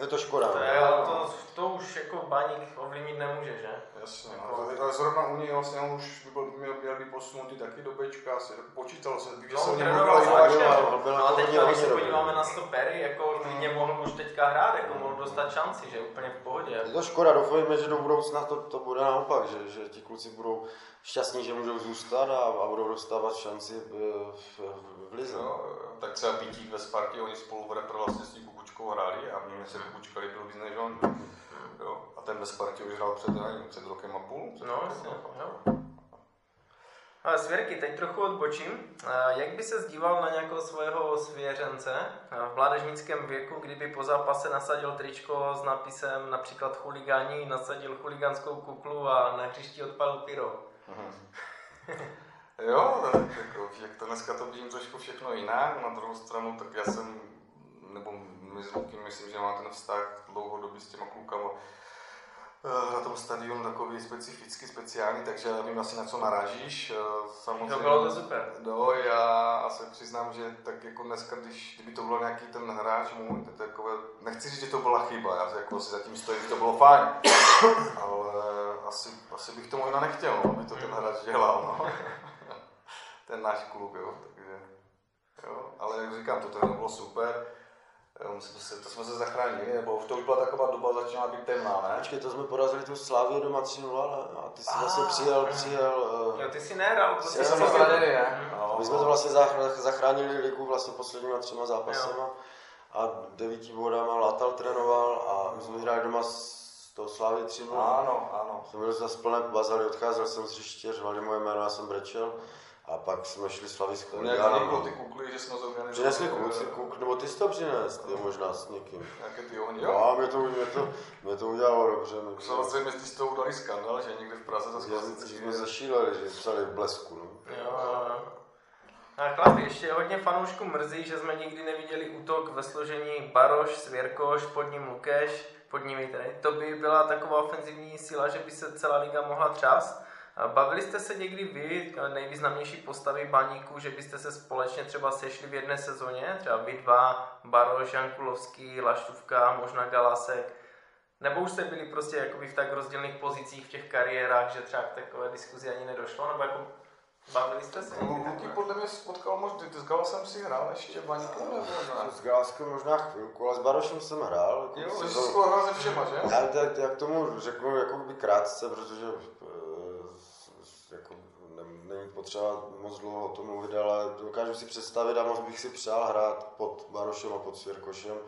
je to škoda. To, je, ale to, to už jako baník ovlivnit nemůže, že? Jasně, jako... no, ale zrovna u něj vlastně on už by byl, měl, měl být posunutý taky do Bčka, asi počítalo se, že no, se o mluvilo i. No a teďka, když se podíváme na stopery, jako klidně mohl už teďka hrát, jako mohl dostat šanci, že úplně v pohodě. Je to škoda, doufujeme, že do budoucna to, to bude naopak, že, že ti kluci budou šťastní, že můžou zůstat a, a budou dostávat šanci v, v, v lize. No, tak třeba Pitík ve Spartě, oni spolu v reprovlastnictví Kukučkou hráli a mě se Kukučka líbil víc než on. Jo. A ten ve Spartě už hrál před, nevím, před rokem a půl. Před no, jasně, jo. Ale Svěrky, teď trochu odbočím. Jak by se zdíval na nějakého svého svěřence v mládežnickém věku, kdyby po zápase nasadil tričko s nápisem například chuligání, nasadil chuligánskou kuklu a na hřišti odpalil pyro? jo, tak jako, jak to dneska to vidím trošku všechno jinak, na druhou stranu, tak já jsem, nebo s Luky, myslím, že má ten vztah dlouhodobý s těma klukama, eh, na tom stadionu takový specifický, speciální, takže já vím asi na co narážíš. Eh, samozřejmě, to bylo to super. No, já se přiznám, že tak jako dneska, když, kdyby to byl nějaký ten hráč můj, to takové, nechci říct, že to byla chyba, já jako si zatím stojím, že to bylo fajn, ale asi, asi bych to možná nechtěl, no, aby to ten hráč dělal, no. ten náš klub, jo, takže, jo. Ale jak říkám, to to bylo super. To, se, to jsme se zachránili, nebo to už byla taková doba, začínala být temná, ne? Počkej, to jsme porazili tu Slávě doma 3 a ty jsi vlastně přijel, přijel... Jo, ty jsi nehrál, ty jsi zraněný, ne? No, My jsme to vlastně zachránili ligu vlastně posledníma třema zápasama a devíti bodama Látal trénoval a my jsme hráli doma s tou Slávy 3 Ano, ano. Jsem byl zase plné bazary, odcházel jsem z hřiště, řvali moje jméno, já jsem brečel. A pak jsme šli slavit s vzniklo ty kukly, že jsme zorganizovali? Přinesli kluci kuk, nebo ty jsi to přines, ty možná s někým. Jaké ty ohně? Jo, a mě to, mě to, mě to udělalo dobře. Mě Samozřejmě jste udali skandal, že někde v Praze zase klasicky... jsme zašíleli, že psali blesku, no. Jo, a chlapi, ještě hodně fanoušků mrzí, že jsme nikdy neviděli útok ve složení Baroš, Svěrkoš, pod ním Lukeš, pod nimi tady. To by byla taková ofenzivní síla, že by se celá liga mohla třást. Bavili jste se někdy vy, nejvýznamnější postavy baníků, že byste se společně třeba sešli v jedné sezóně? Třeba vy dva, Baroš, Jankulovský, Laštůvka, možná Galasek. Nebo už jste byli prostě jakoby v tak rozdílných pozicích v těch kariérách, že třeba k takové diskuzi ani nedošlo? Nebo jako Bavili jste se? Luky podle mě spotkal možná, s Galasem si hrál ještě baníku nebo ne? S Galaskem možná chvilku, ale s Barošem jsem hrál. Jako jo, jsi skoro hrál se všema, že? Já, tak, jak tomu řeknu jako by krátce, protože jako není potřeba moc dlouho o tom mluvit, ale dokážu si představit a moc bych si přál hrát pod Barošem a pod Svěrkošem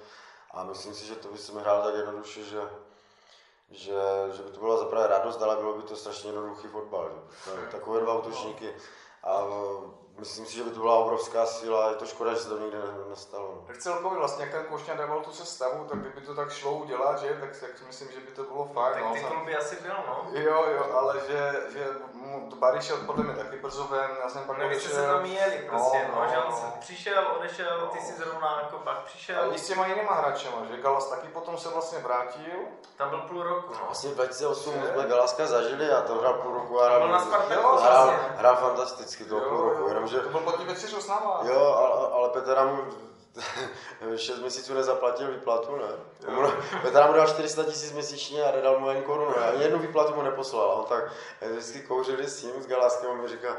a myslím si, že to by se mi hrál tak jednoduše, že že, že by to byla zaprvé radost, ale bylo by to strašně jednoduchý fotbal. Že? Takové dva útočníky. A myslím si, že by to byla obrovská síla, je to škoda, že se to nikdy nestalo. No. Tak celkově vlastně, jak ten Košňan dával tu sestavu, tak kdyby to tak šlo udělat, že, tak, tak si myslím, že by to bylo fajn. Tak no, titul by asi byl, no. Jo, jo, ale že, že mu to Barry šel podle mě taky brzo ven, já jsem pak No, vy jste se tam jeli prostě, no, no, že on přišel, odešel, ty si zrovna jako pak přišel. A i s těma jinýma hráčema, že Galas taky potom se vlastně vrátil. Tam byl půl roku, no. Vlastně v 2008 jsme Galaska zažili a tam hrál půl roku a Byl hrál, na Spartaku Jo, hrál, vlastně. hrál fantasticky toho půl roku, jenomže To byl pod tím s náma. Jo, ale, ale Petra mu 6 měsíců nezaplatil výplatu, ne? Mu, Petra mu dal 400 tisíc měsíčně a nedal mu ani korunu. Ani jednu výplatu mu neposlal. A on tak eh, vždycky kouřili s tím, s Galáskem, on mi říká,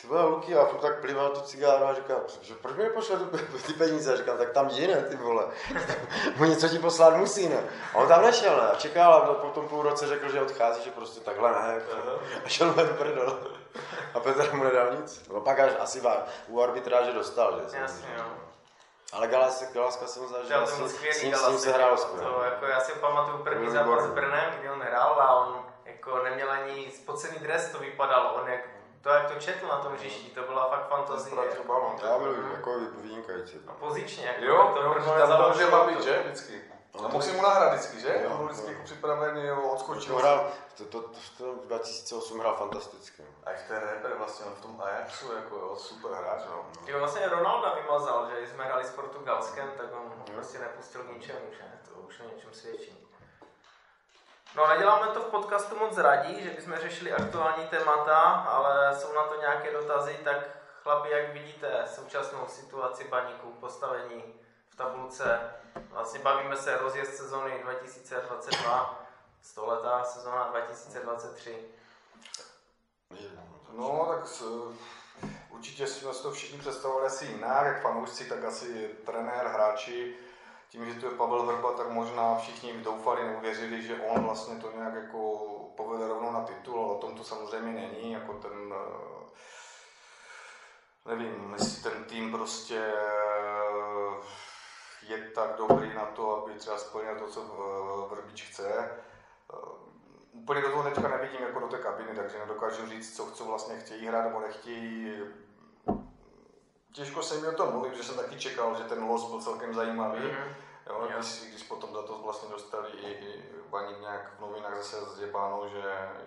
ty vole, Luky, a furt tak plival tu cigáru a říká, že proč mi nepošle tu, ty peníze? A říkám, tak tam jdi, ne, ty vole. Mu něco ti poslat musí, ne? A on tam nešel, ne? A čekal a po tom půl roce řekl, že odchází, že prostě takhle ne. Jako. A šel mu do prdel. A Petr mu nedal nic. No pak až asi u arbitráže dostal, že? Jasně, jo. Ale Galas, Galaska jsem zažil, Já to byl s, skvělý ním, se hrál to, skvěle. jako já si pamatuju první zápas s. Brnem, kdy on hrál a on jako neměl ani spocený dres, to vypadalo, on jak, to jak to četl na tom hřišti, to byla fakt fantazie. Balon. Já byl jako vynikající. A pozičně, jako Jo, to jo, Brno tam nezaložilo dobře má být, to- že? Vždycky. No, A to- musí mu nahrát vždycky, že? Jo, On byl vždycky jako připravený, jo, odskočil. To hrál, to, to, to, v tom 2008 hrál fantasticky. A jak ten rapper vlastně on v tom Ajaxu, jako jo, super hráč, no. Jo, vlastně Ronalda vymazal, že jsme hráli s Portugalskem, tak on ho prostě nepustil k ničemu, že? To už o něčem svědčí. No neděláme to v podcastu moc radí, že bychom řešili aktuální témata, ale jsou na to nějaké dotazy, tak chlapi, jak vidíte současnou situaci baníků, postavení v tabulce, vlastně bavíme se rozjezd sezony 2022, stoletá sezona 2023. No, tak s, určitě jsme si to všichni představovali asi jinak, jak fanoušci, tak asi trenér, hráči. Tím, že tu je Pavel Vrba, tak možná všichni doufali, neuvěřili, že on vlastně to nějak jako povede rovnou na titul, ale o tom to samozřejmě není, jako ten, eh, nevím, jestli ten tým prostě eh, je tak dobrý na to, aby třeba splnil to, co eh, Vrbič chce. Eh, Úplně do toho teďka nevidím jako do té kabiny, takže nedokážu říct, co, co vlastně chtějí hrát nebo nechtějí. Těžko se mi o tom mluvit, že jsem taky čekal, že ten los byl celkem zajímavý. Mhm. Jo, když, když potom za to vlastně dostali i, i Baník nějak v novinách zase zjebáno, že,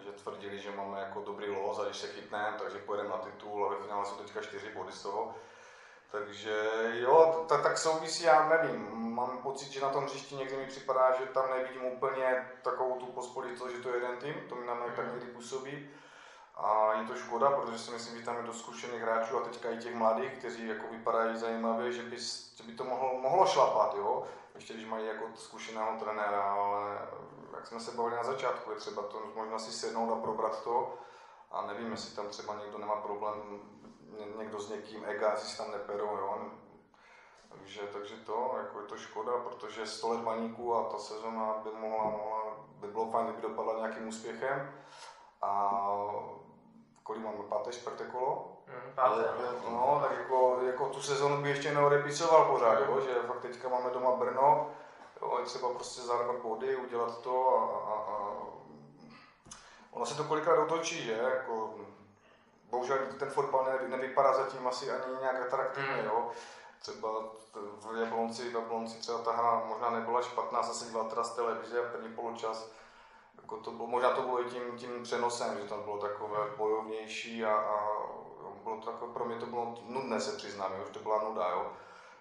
že tvrdili, že máme jako dobrý los a když se chytneme, takže pojedeme na titul a ve finále jsou teďka čtyři body z toho. Takže jo, t- tak souvisí, já nevím, mám pocit, že na tom hřišti někdy mi připadá, že tam nevidím úplně takovou tu pospolitost, že to je jeden tým, to mi na mě tak někdy působí. A je to škoda, protože si myslím, že tam je dost zkušených hráčů a teďka i těch mladých, kteří jako vypadají zajímavě, že by, že by to mohlo, mohlo šlapat, jo. Ještě když mají jako zkušeného trenéra, ale jak jsme se bavili na začátku, je třeba to možná si sednout a probrat to. A nevím, jestli tam třeba někdo nemá problém, někdo s někým, ega, si tam neperou, jo. Takže, takže to, jako je to škoda, protože 100 let baníků a ta sezona by mohla, mohla by bylo fajn, kdyby dopadla nějakým úspěchem. A kolik máme, páté, čtvrté kolo? Mhm, páté, no. No, tak jako, jako tu sezonu by ještě neodepisoval pořád, jo, že fakt teďka máme doma Brno, jo, je třeba prostě zarvat body, udělat to a, a, a ono se to kolikrát otočí, že, jako, bohužel ten fotbal ne, nevypadá zatím asi ani nějak atraktivně, Mm. jo. Třeba v Jablonci, v Jablonci třeba ta hra možná nebyla špatná, zase díval teda z televize a první poločas jako to bylo, možná to bylo i tím, tím přenosem, že tam bylo takové bojovnější a, a bylo to takové, pro mě to bylo nudné se přiznám, jo, že to byla nuda, jo.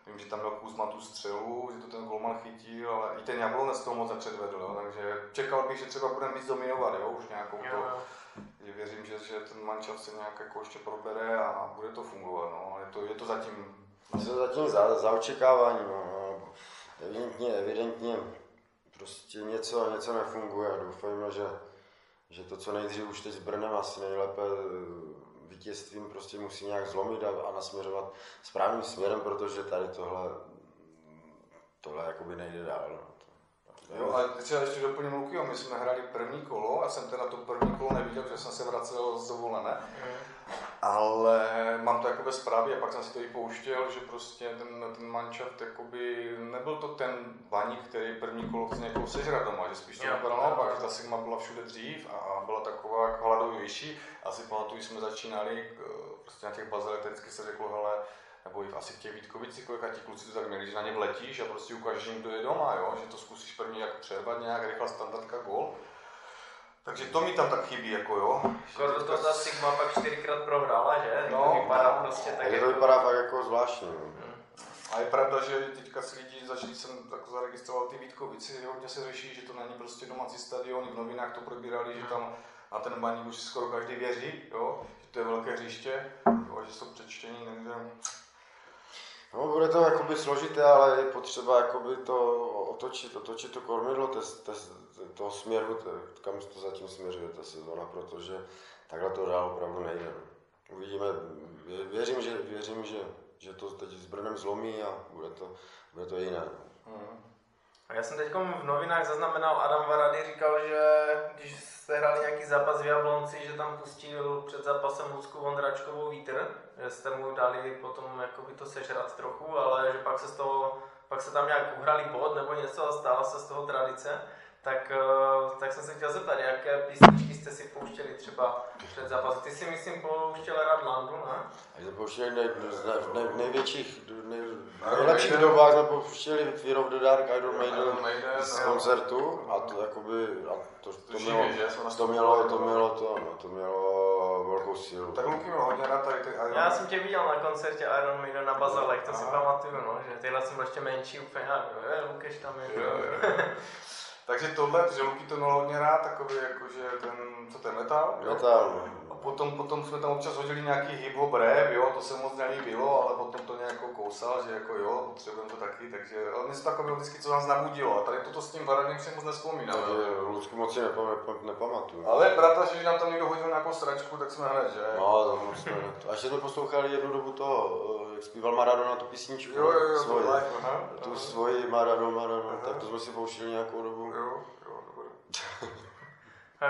Vím, že tam měl Kuzma tu střelu, že to ten golman chytil, ale i ten Jablonec toho moc nepředvedl, jo, takže čekal bych, že třeba budeme víc dominovat, jo, už nějakou Jo, to, jo. že věřím, že, že ten mančav se nějak jako ještě probere a bude to fungovat, no, je to, je to zatím, Jsou zatím za, za očekávání, no. no. Evidentně, evidentně prostě něco, něco nefunguje doufejme, že, že to, co nejdřív už teď s Brnem asi nejlépe eh, vítězstvím prostě musí nějak zlomit a, a nasměřovat správným směrem, protože tady tohle, tohle jakoby nejde dál. No. Jo, a třeba ještě doplním Lukyho, my jsme hráli první kolo, a jsem teda to první kolo neviděl, protože jsem se vracel z dovolené. Ale mám to jako ve zprávě a pak jsem si to i pouštěl, že prostě ten, ten manšaft jakoby, nebyl to ten baník, který první kolo chce někoho sežrat doma, že spíš to jo, naopak, že ta Sigma byla všude dřív a byla taková jako hladovější. Asi pamatuju, jsme začínali eh, prostě na těch vždycky se řeklo, hele, nebo i v- asi v těch Vítkovicích, kolika ti kluci to tak měli, že na ně vletíš a prostě ukážeš jim, kdo je doma, jo? že to zkusíš první jako přervat nějak, rychlá standardka, gol. Takže to mi tam tak chybí, jako jo. Skoro do toho ta Sigma pak čtyřikrát prohrála, že? No, to vypadá no. prostě tak Takže jako... to vypadá fakt jako zvláštní. no. A je pravda, že teďka si lidi začali, jsem tak zaregistroval ty Vítkovici, hodně se řeší, že to není prostě domácí stadion, v novinách to probírali, že tam na ten baník už skoro každý věří, jo? že to je velké hřiště, jo? že jsou přečtení někde. No, bude to jakoby složité, ale je potřeba jakoby to otočit, otočit to kormidlo tes, tes, toho směru, te, kam to zatím směřuje ta sezona, protože takhle to dál opravdu nejde. Uvidíme, Vě- věřím, že, věřím, že, že to teď s Brnem zlomí a bude to, bude to jiné. Hmm. A já jsem teď v novinách zaznamenal, Adam Varady říkal, že když jste hráli nějaký zápas v Jablonci, že tam pustil před zápasem Lucku Vondračkovou vítr, že jste mu dali potom jakoby to sežrat trochu, ale že pak se z toho, pak se tam nějak uhrali bod nebo něco a stala se z toho tradice. Tak, eh, tak jsem se chtěl zeptat, jaké písničky jste si pouštěli třeba před zápasem. Ty si myslím pouštěl Radlandu, ne? A to pouštěli nej, nej, nej, největších, nej, nejlepších dobách jsme pouštěli Fear of the Dark, Iron Maiden Iron Maiden, z no. koncertu a to jakoby, a to, to, To mělo, to mělo, to mělo to, no, to mělo velkou sílu. Tak Luky měl hodně rád tady ty Iron Já jsem tě viděl na koncertě Iron Maiden na Bazalech, to si pamatuju, no, že tyhle jsem byl ještě menší úplně, a je, Lukeš tam je. Jo, jo. Takže tohle, že Luky to měl hodně rád, takový jakože ten, co to je metal? jo? Metal, no. Potom, potom jsme tam občas hodili nějaký hip-hop rap, jo, to se moc nelíbilo, ale potom to nějak jako kousal, že jako jo, potřebujeme to taky, takže, ale mě se to takového vždycky, co nás nabudilo, a tady toto s tím Varanem si moc nespomínám. Lucku moc si nepam, nepam, nepamatuju. Ale je pravda, že nám tam někdo hodil nějakou sračku, tak jsme hned, že? No, to moc ne. A ještě jsme poslouchali jednu dobu toho, eh, jak zpíval Maradona tu písničku. Jo, jo, jo, to svoji, live, aha. tu aha. svoji Maradona, Maradona, tak to jsme si pouštěli nějakou dobu. Jo,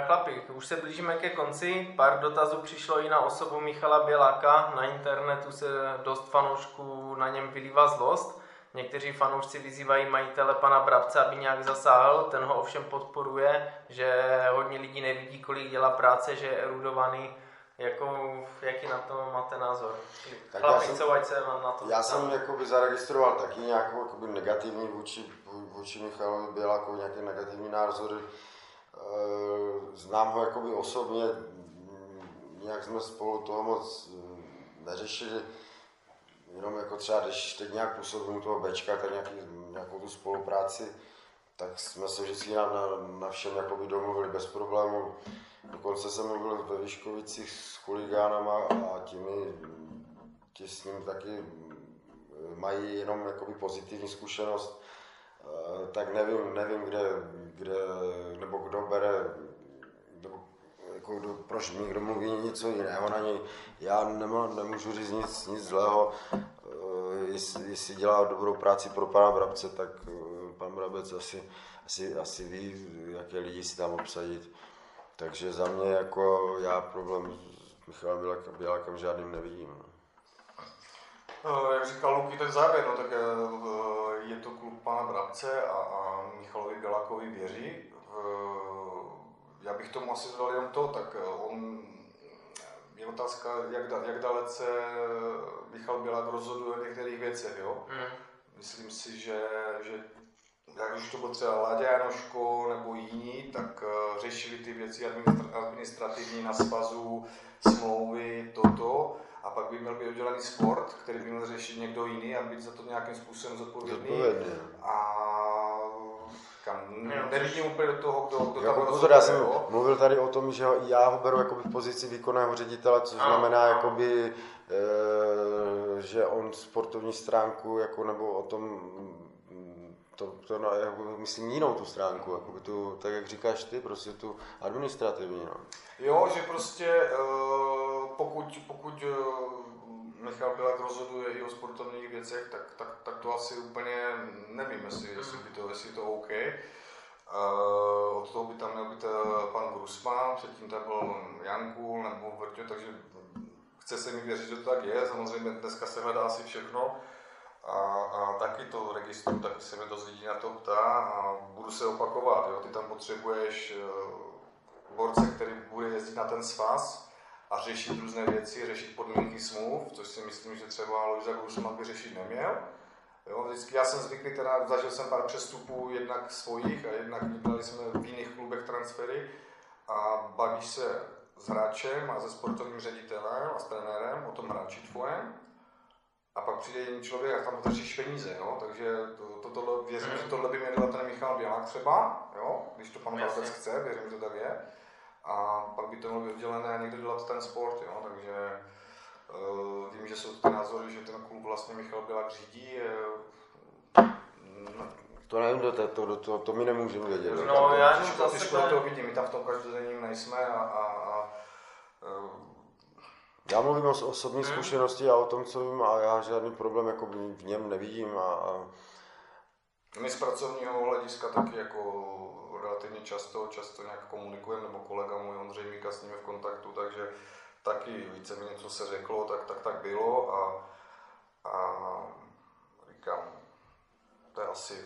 chlapi, už se blížíme ke konci. Pár dotazů přišlo i na osobu Michala Běláka. Na internetu se dost fanoušků na něm vylívá zlost. Někteří fanoušci vyzývají majitele pana Brabce, aby nějak zasáhl. Ten ho ovšem podporuje, že hodně lidí nevidí, kolik dělá práce, že je erudovaný. Jako, jaký na to máte názor? Tak Chlapi, já jsem- co ať se vám na to Já ptám. jsem jakoby zaregistroval taky nějakou jakoby negativní vůči, vůči Michalovi Bělákovi, nějaké negativní názory. Eh, Znám ho jakoby osobně, nějak jsme spolu toho moc mm, neřešili, jenom jako třeba, když teď nějak působím toho Bčka, tak nějaký, nějakou tu spolupráci, tak jsme se vždycky na, na, na všem jakoby domluvili bez problémů. Dokonce jsem mluvil ve Výškovicích s chuligánama a ti, mi, ti s ním taky mm, mají jenom jakoby pozitivní zkušenost, Eh, tak nevím, nevím kde, kde, nebo kdo bere, nebo jako kdo, proč někdo mluví něco jiného na něj. Já nemá, nemůžu říct nic, nic zlého. Eh, Jestli, jestli dělá dobrou práci pro pana Brabce, tak eh, pan Brabec asi, asi, asi ví, jaké lidi si tam obsadit. Takže za mě jako já problém s Michalem Bělákem, Bělákem žádným nevidím. no. Eh, Jak říkal Luky, ten závěr, no tak eh, je to klub pana Brabce a, a Michalovi Bělákovi věří. Eh, Já bych tomu asi dodal jenom to, tak eh, on, je otázka, jak, da, jak dalece Michal Bělák rozhoduje o některých věcech, jo. Hmm. Myslím si, že, že jak už to byl třeba Láďa Janoško nebo jiní, tak eh, řešili ty věci administra- administrativní na svazu, smlouvy, toto. A pak by měl být udělaný sport, který by měl řešit někdo jiný a být za to nějakým způsobem zodpovědný. Zodpovědný. A kam, nevidím úplně do toho, kdo, kdo Jako tam pozor, já jsem jo. mluvil tady o tom, že já ho beru jako v pozici výkonného ředitele, což Ano, znamená, ano. jakoby, e, že on sportovní stránku, jako, nebo o tom, to, to no, jako, myslím jinou tu stránku, jakoby tu, tak jak říkáš ty, prostě tu administrativní. No. Jo, že prostě eh, pokud, pokud eh, Michal Bělák rozhoduje i o sportovních věcech, tak, tak, tak to asi úplně nevím, jestli, jestli, by to, jestli je to OK. Uh, od toho by tam měl být pan Grusman, předtím tam byl Jan Kůl nebo Vrťo, takže chce se mi věřit, že to tak je, samozřejmě dneska se hledá asi všechno, a, a taky to registru, taky se mi dost lidí na to ptá a budu se opakovat, jo. ty tam potřebuješ uh, borce, který bude jezdit na ten svaz a řešit různé věci, řešit podmínky smluv, což si myslím, že třeba Lojza Grusman by řešit neměl. Jo, vždycky já jsem zvyklý, teda zažil jsem pár přestupů, jednak svojich a jednak dělali jsme v jiných klubech transfery a bavíš se s hráčem a se sportovním ředitelem a s trenérem o tom hráči tvojem a pak přijde jiný člověk a tam potřebuješ peníze, jo? takže to, to, tohle, věřím, že tohle by měl dělat ten Michal Bělák třeba, jo? když to pan Brabec chce, věřím, že to tak je. A pak by to mělo být oddělené a někdo dělat ten sport, jo? takže uh, vím, že jsou ty názory, že ten klub vlastně Michal Bělák řídí. Uh, to nevím, to, to, to, to my nemůžeme vědět. No, já jenom zase... to vidím, my tam v tom každodenním nejsme a, a, a uh, já mluvím o osobní hmm. zkušenosti a o tom, co vím, a já žádný problém jako v něm nevidím. A, a... My z pracovního hlediska taky jako relativně často, často nějak komunikujeme, nebo kolega můj Ondřej Míka s nimi v kontaktu, takže taky víceméně, co se řeklo, tak tak, tak bylo a, a říkám, to je asi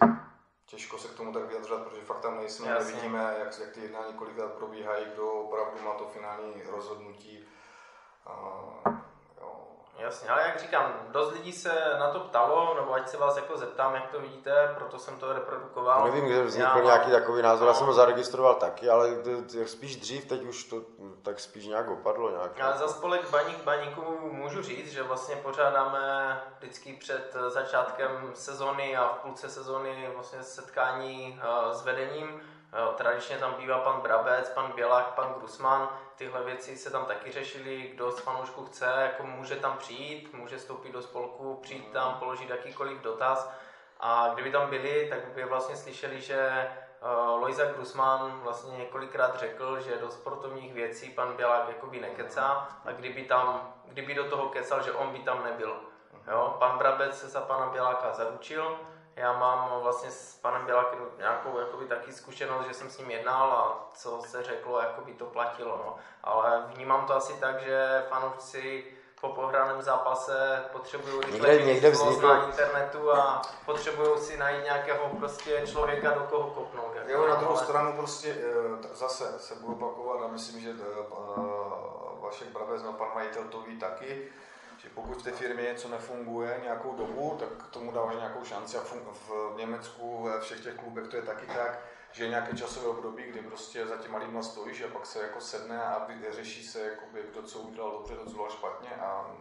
těžko se k tomu tak vyjadřovat, protože fakt tam nejsme, Jasně. nevidíme, jak, jak ty jednání kolikrát probíhají, kdo opravdu má to finální rozhodnutí Jasně, ale jak říkám, dost lidí se na to ptalo, nebo ať se vás jako zeptám, jak to vidíte, proto jsem to reprodukoval. Nevím, kde vznikl já, nějaký takový názor, no. já jsem ho zaregistroval taky, ale spíš dřív, teď už to tak spíš nějak opadlo. Nějak, já za spolek Baník Baníků můžu říct, že vlastně pořádáme vždycky před začátkem sezony a v půlce sezony vlastně setkání s vedením Tradičně tam bývá pan Brabec, pan Bělák, pan Grusman. Tyhle věci se tam taky řešily, kdo z fanoušků chce, jako může tam přijít, může vstoupit do spolku, přijít tam, položit jakýkoliv dotaz. A kdyby tam byli, tak by vlastně slyšeli, že uh, Lojza Grusman vlastně několikrát řekl, že do sportovních věcí pan Bělák jakoby nekecá a kdyby, tam, kdyby do toho kecal, že on by tam nebyl. Jo? Pan Brabec se za pana Běláka zaručil, já mám vlastně s panem Bělakem nějakou jakoby, taky zkušenost, že jsem s ním jednal a co se řeklo, jakoby to platilo. No. Ale vnímám to asi tak, že fanoušci po pohraném zápase potřebují rychle někde vzniklo... na internetu a potřebují si najít nějakého prostě člověka, do koho kopnout. Jako. Jo, na druhou stranu prostě eh, zase se budu opakovat a myslím, že eh, Vašek Brabec, no pan majitel to ví taky, že pokud v té firmě něco nefunguje nějakou dobu, tak tomu dávají nějakou šanci a v Německu ve všech těch klubech to je taky tak, že je nějaké časové období, kdy prostě za těma lidma stojíš a pak se jako sedne a řeší se, jakoby, kdo co udělal dobře, kdo co udělal špatně a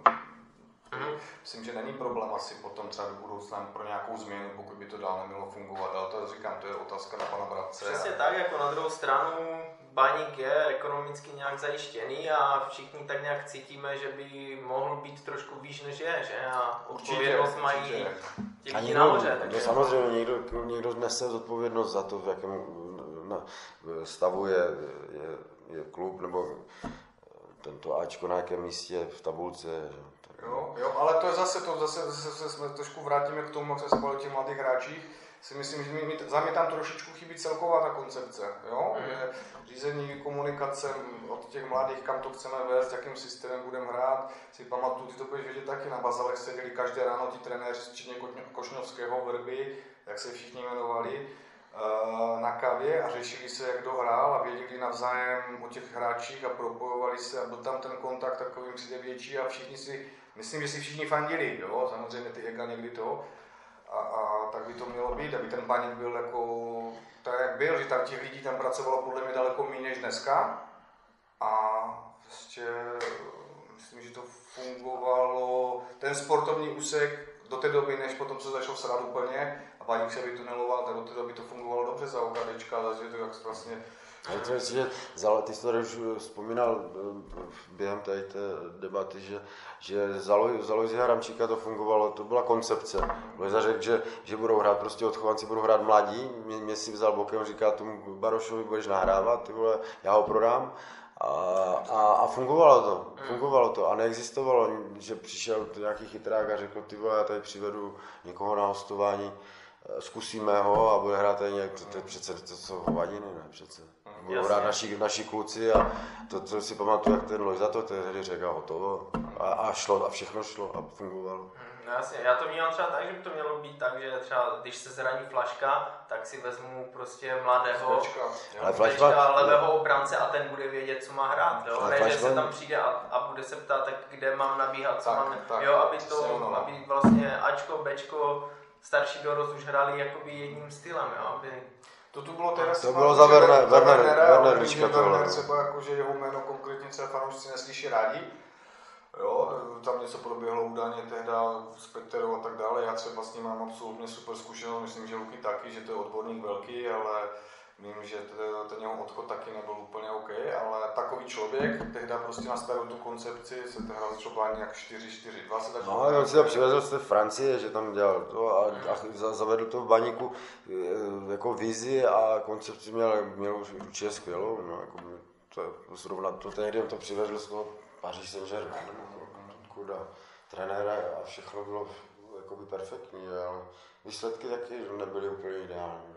Myslím, že není problém asi potom třeba do budoucna pro nějakou změnu, pokud by to dál nemělo fungovat, ale to říkám, to je otázka na pana Bratce. Přesně a... tak, jako na druhou stranu baník je ekonomicky nějak zajištěný a všichni tak nějak cítíme, že by mohl být trošku výš než je, že? A odpovědnost mají ti lidi nahoře. Takže... Samozřejmě někdo, někdo nese zodpovědnost za to, v jakém stavu je, je, je klub nebo tento Ačko na jakém místě v tabulce. Jo, jo, ale to je zase to, zase, zase, zase jsme trošku vrátíme k tomu, jak se spolu těch mladých hráčích, si myslím, že mi, mi, za mě tam trošičku chybí celková ta koncepce, jo? Mm. Že řízení komunikace od těch mladých, kam to chceme vést, jakým systémem budeme hrát. Si pamatuju, ty to budeš vědět taky, na Bazalech seděli každé ráno ti trenéři, včetně Košňovského, Vrby, jak se všichni jmenovali, eh, na kavě a řešili se, jak dohrál a věděli navzájem o těch hráčích a propojovali se a byl tam ten kontakt takový přijde větší a všichni si, myslím, že si všichni fandili, jo, samozřejmě ty ega někdy to, a, a tak by to mělo být, aby ten baník byl jako tak, jak byl, že tam těch lidí tam pracovalo podle mě daleko méně než dneska. A prostě myslím, že to fungovalo, ten sportovní úsek do té doby, než potom se začal srát úplně a baník se vytuneloval, tak do té doby to fungovalo dobře za OKDčka, takže to jak vlastně já myslím, že za, ty jsi to už vzpomínal eh, během tady té debaty, že, že za, Loj, za Lojzi Haramčíka to fungovalo, to byla koncepce. Lojza řekl, že, že budou hrát, prostě odchovanci budou hrát mladí, mě, mě si vzal bokem, říká tomu Barošovi, budeš nahrávat, ty vole, já ho prodám. A, a, a fungovalo to, fungovalo to a neexistovalo, že přišel nějaký chytrák a řekl, ty vole, já tady přivedu někoho na hostování, eh, zkusíme ho a bude hrát tady nějak, to je přece to jsou hovadiny, ne přece. Budou Jasně. hrát naši, naši kluci a to, to si pamatuju, jak ten Lojza to tehdy řekl a hotovo. A, a šlo, a všechno šlo a fungovalo. No jasně, já to vnímám třeba tak, že by to mělo být tak, že třeba když se zraní flaška, tak si vezmu prostě mladého. Ale flashback, levého obránce a ten bude vědět, co má hrát. Jo? Ne, že se tam přijde a, a bude se ptát, tak kde mám nabíhat, co Tak, mám. tak, jo, aby to, aby vlastně Ačko, Bčko, starší dorost už hráli jakoby jedním stylem, jo? aby To tu bylo teda To bylo za Werner- Werner- Werner Liška tohle. Werner třeba jako, že jeho jméno konkrétně třeba fanoušci neslyší rádi. Jo, tam něco proběhlo údajně tehda s Peterou a tak dále. Já třeba s ním mám absolutně super zkušenost, myslím, že Luky taky, že to je odborník velký, ale vím, že ten jeho odchod taky nebyl úplně OK, ale takový člověk tehda prostě nastavil tu koncepci, se tehda začalo plánit jak 4-4-2 se tak No, on si to přivezl z té Francie, že tam dělal to a, a za- zavedl to v baníku eh, jako vizi a koncepci měl, měl už určitě skvělou. No, jako to, je zrovna to tehdy on to přivezl z toho Paříž Saint-Germain, jako, kuda, trenéra a všechno bylo jakoby perfektní, ale výsledky taky nebyly úplně ideální.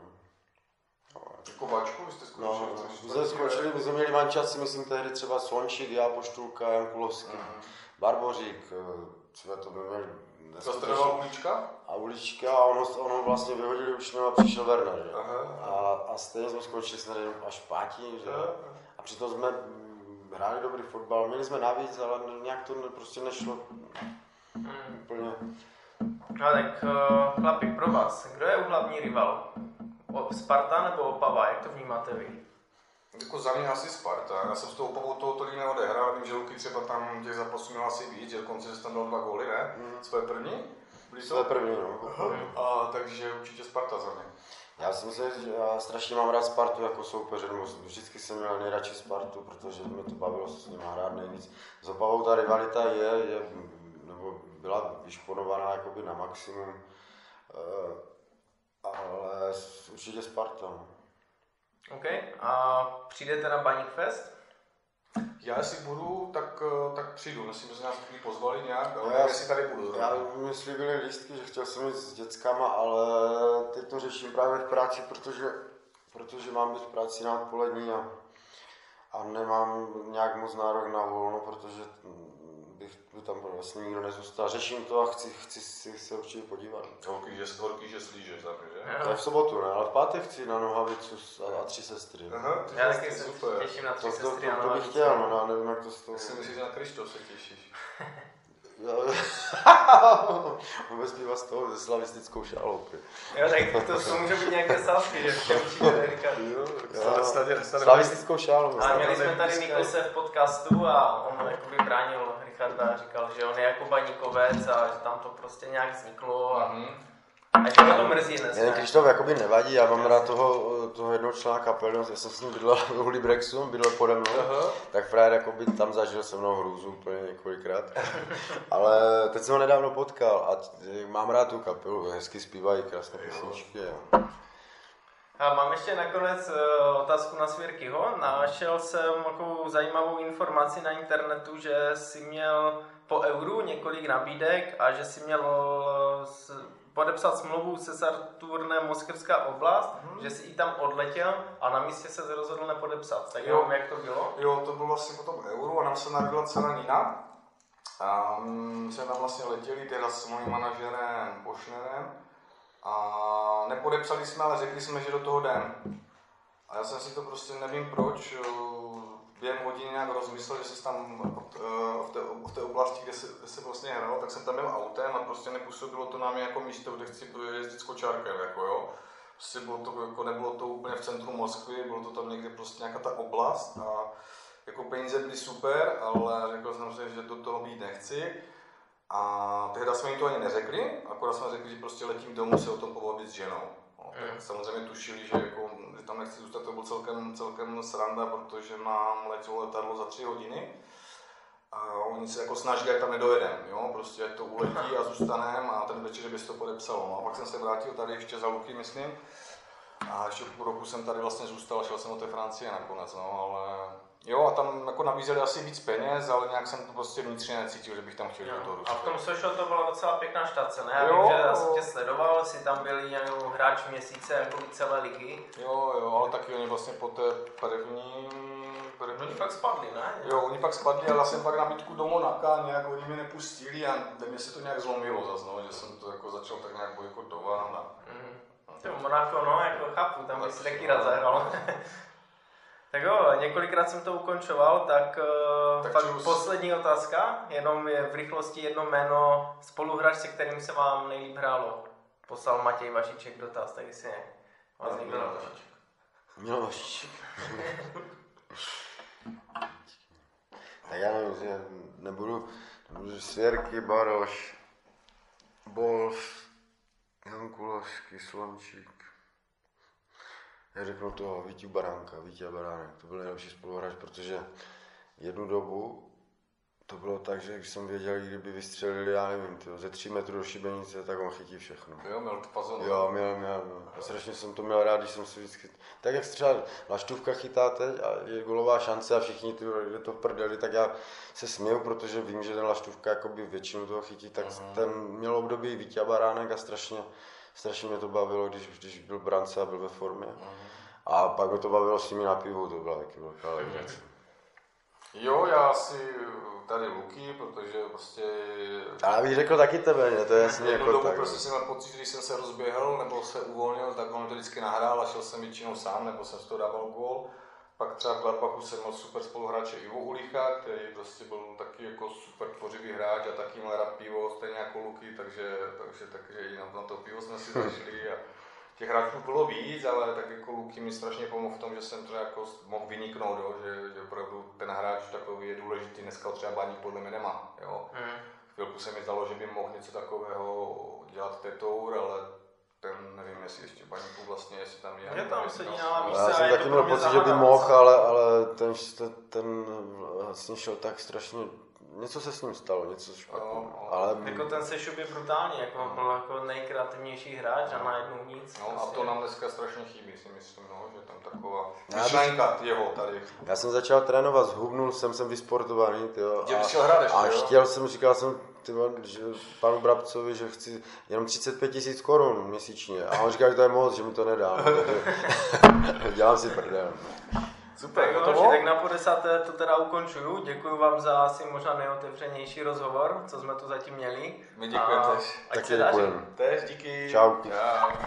No. Jako vy jste No, skončili. my jsme skončili, my jsme měli mančaci, myslím tehdy třeba Slončík, já Poštulka, Jan Kulovský, Barbořík, eh, třeba to by měli To trénoval Ulička? a ulička a ono, ono vlastně vyhodili už a přišel Werner, že? Aha. A, a stejně jsme skončili snad jenom až pátí, že? Aha. A přitom jsme mm, hráli dobrý fotbal, měli jsme navíc, ale nějak to ne- prostě nešlo Hmm. úplně. No tak uh, chlapi, pro vás, kdo je hlavní rival? O, Sparta nebo Opava, jak to vnímáte vy? Jako za mě asi Sparta. Já jsem s tou Opavou toho tolik neodehrál, vím, že Luky třeba tam těch zápasů měl asi víc, že dokonce že tam dal dva góly, ne? Mm. Svoje první? Byli To je první, no. A takže určitě Sparta za mě. Já si myslím, že já strašně mám rád Spartu jako soupeře, nebo vždycky jsem měl nejradši Spartu, protože mě to bavilo s nimi hrát nejvíc. S Opavou ta rivalita je, je nebo byla vyšponovaná jakoby na maximum, eh, ale určitě Sparta. OK, a přijdete na Baník Fest? Já jestli budu, tak, eh, tak přijdu. Myslím, že se nás taky pozvali nějak, ale No, já, já- jestli tady budu. Já zrovna. mi slíbili lístky, že chtěl jsem jít s dětskama, ale teď to řeším právě v práci, protože, protože mám být v práci na odpolední a, a nemám nějak moc nárok na volno, protože bych by tam vlastně nikdo nezůstal. Řeším to a chci, chci si se určitě podívat. Horký, že, horký, že slížeš za mě, že? To je v sobotu, ne? Ale v pátek chci na Nohavicu s- a, a tři sestry. Aha, ty Já taky se super. těším na tři To, to, to, sestry a to, na bych chtěl, no, já nevím, jak to toho... Já si myslím, že na Krištof se těšíš. Jo. Vůbec bývá z toho ze slavistickou šálou. Jo, tak to, to může být nějaké sázky, že všem určitě říkat. Slavistickou šálou. A měli jsme tady Niklose v podcastu a on jakoby bránil Richarda a říkal, že on je jako baníkovec a že tam to prostě nějak vzniklo a, Mhm. A ho to mrzí dnes. Jen Krištof jakoby nevadí, já mám rád toho, toho jednoho člena kapely, já jsem s ním bydlel u Librexu, bydlel pode mnou, Aha. tak frajer jakoby tam zažil se mnou hrůzu úplně několikrát. Ale teď jsem ho nedávno potkal a mám rád tu kapelu, hezky zpívají krásné písničky. a- A mám ještě nakonec eh, otázku na Svěrkyho. Našel jsem takovou zajímavou informaci na internetu, že si měl po euru několik nabídek a že si měl podepsat smlouvu se Saturnem Moskevská oblast, že si i tam odletěl a na místě se rozhodl nepodepsat. Tak Jo. jak to bylo? Jo, to bylo vlastně po tom euru a nám se narodila celá Nina. A mm, jsme tam vlastně letěli teda s mojím manažerem Pošnerem a nepodepsali jsme, ale řekli jsme, že do toho jdem. A já jsem si to prostě nevím proč, během hodiny nějak rozmyslel, že se tam eh, v té, v té oblasti, kde se, kde se vlastně hralo, tak jsem tam byl autem a prostě nepůsobilo to na mě jako místo, kde chci jezdit s kočárkem, jako jo. Prostě bylo to, jako nebylo to úplně v centru Moskvy, bylo to tam někde prostě nějaká ta oblast a jako peníze byly super, ale řekl jsem si, že do toho být nechci. A tehdy jsme jim to ani neřekli, akorát jsme řekli, že prostě letím domů se o tom pobavit s ženou. No, tak Mm. samozřejmě tušili, že, jako, že tam nechci zůstat, to byl celkem, celkem sranda, protože nám letělo letadlo za tři hodiny. A oni se jako snažili, jak tam nedojedem, jo, prostě ať to uletí a zůstaneme a ten večer by se to podepsalo. No a pak jsem se vrátil tady ještě za Luky, myslím. A ještě půl roku jsem tady vlastně zůstal, šel jsem do té Francie nakonec, no, ale Jo, a tam jako nabízeli asi víc peněz, ale nějak jsem to prostě vnitřně necítil, že bych tam chtěl do toho A v tom. Sošo to byla docela pěkná štace, ne? Já Jo, vím, že já jsem tě sledoval, si tam byli jako hráč měsíce jako celé ligy. Jo, jo, ale taky oni vlastně po té první... první Oni pak spadli, ne? Jo, oni pak spadli, ale já jsem pak nabídku do Monaka, nějak oni mě nepustili a ve mně se to nějak zlomilo zase, no, že jsem to jako začal tak nějak bojkotovat a Mhm. To Monako, no, jako chápu, tam by si Tak, taky no. rád zahrál. Tak jo, několikrát jsem to ukončoval, tak, uh, Tak fakt čus. poslední otázka, jenom je v rychlosti jedno jméno spoluhráč, se kterým se vám nejlíp hrálo. Poslal Matěj Vašiček dotaz, tak jestli ne. Vás někdo napadá. Miloš. tak já nevím, že nebudu, nebudu Svěrky, Baroš, Bolf, Jan Kulovský, Slomčík. Já řeknu toho Vítěu Baránka, Vítě Baránek, to byl nejlepší spoluhráč, protože jednu dobu to bylo tak, že když jsem věděl, kdyby vystřelili, já nevím, tyjo, ze 3 metrů do šibenice, tak on chytí všechno. jo, měl to fazon. Jo, měl, měl, měl. A strašně jsem to měl rád, když jsem si vždycky... Tak jak třeba Laštůvka chytá teď a je golová šance a všichni ty, je to v prdeli, tak já se směju, protože vím, že ten Laštůvka jakoby většinu toho chytí, tak Mhm. ten měl období Vítě Baránek a strašně, strašně mě to bavilo, když, když byl brance a byl ve formě. Mhm. A pak mě to bavilo s nimi na pivu, to byla taky velká legrace. Jo, já si tady Luky, protože prostě Ale bych řekl taky tebe, ne? to je jasně jako dobu tak. prostě jsem měl pocit, že když jsem se rozběhl nebo se uvolnil, tak on to vždycky nahrál a šel jsem většinou sám, nebo jsem z toho dával gól. Pak třeba v Gladbachu jsem měl super spoluhráče Ivo Ulicha, který prostě byl taky jako super tvořivý hráč a taky měl rád pivo, stejně jako Luky, takže, takže, takže i na, na to pivo jsme si zašli. A těch hráčů bylo víc, ale tak jako Luky mi strašně pomohl v tom, že jsem to jako mohl vyniknout, jo, že, že opravdu ten hráč takový je důležitý, dneska třeba Baník podle mě nemá. Jo. Mhm. Chvilku se mi zdalo, že by mohl něco takového dělat Tetour, ale ten nevím, jestli ještě baníku vlastně, jestli tam je. Je tam sedí tam- na lavičce. Já a jsem taky měl mě pocit, že by mohl, ale, ale ten, ten, ten vlastně šel tak strašně, něco se s ním stalo, něco špatného. No, no. Ale Jako ten sešup je brutální, jako byl jako nejkreativnější hráč a najednou nic. No a prostě. to nám dneska strašně chybí, si myslím, no, že tam taková Já bych- myšlenka jeho tady. já jsem začal trénovat, zhubnul jsem, jsem vysportovaný, tyjo, bys šel hrát ještě, a jo? chtěl jsem, říkal jsem tyjo, že panu Brabcovi, že chci jenom 35 tisíc korun měsíčně. A on říkal, že to je moc, že mi to nedá. No, takže dělám si prdel. Super, Tak, jo, hotovo? tak na po desáté to teda ukončuju. Děkuji vám za asi možná nejotevřenější rozhovor, co jsme tu zatím měli. My děkujeme tež. Taky se daří. děkujem. Tež díky. Čau. Čau.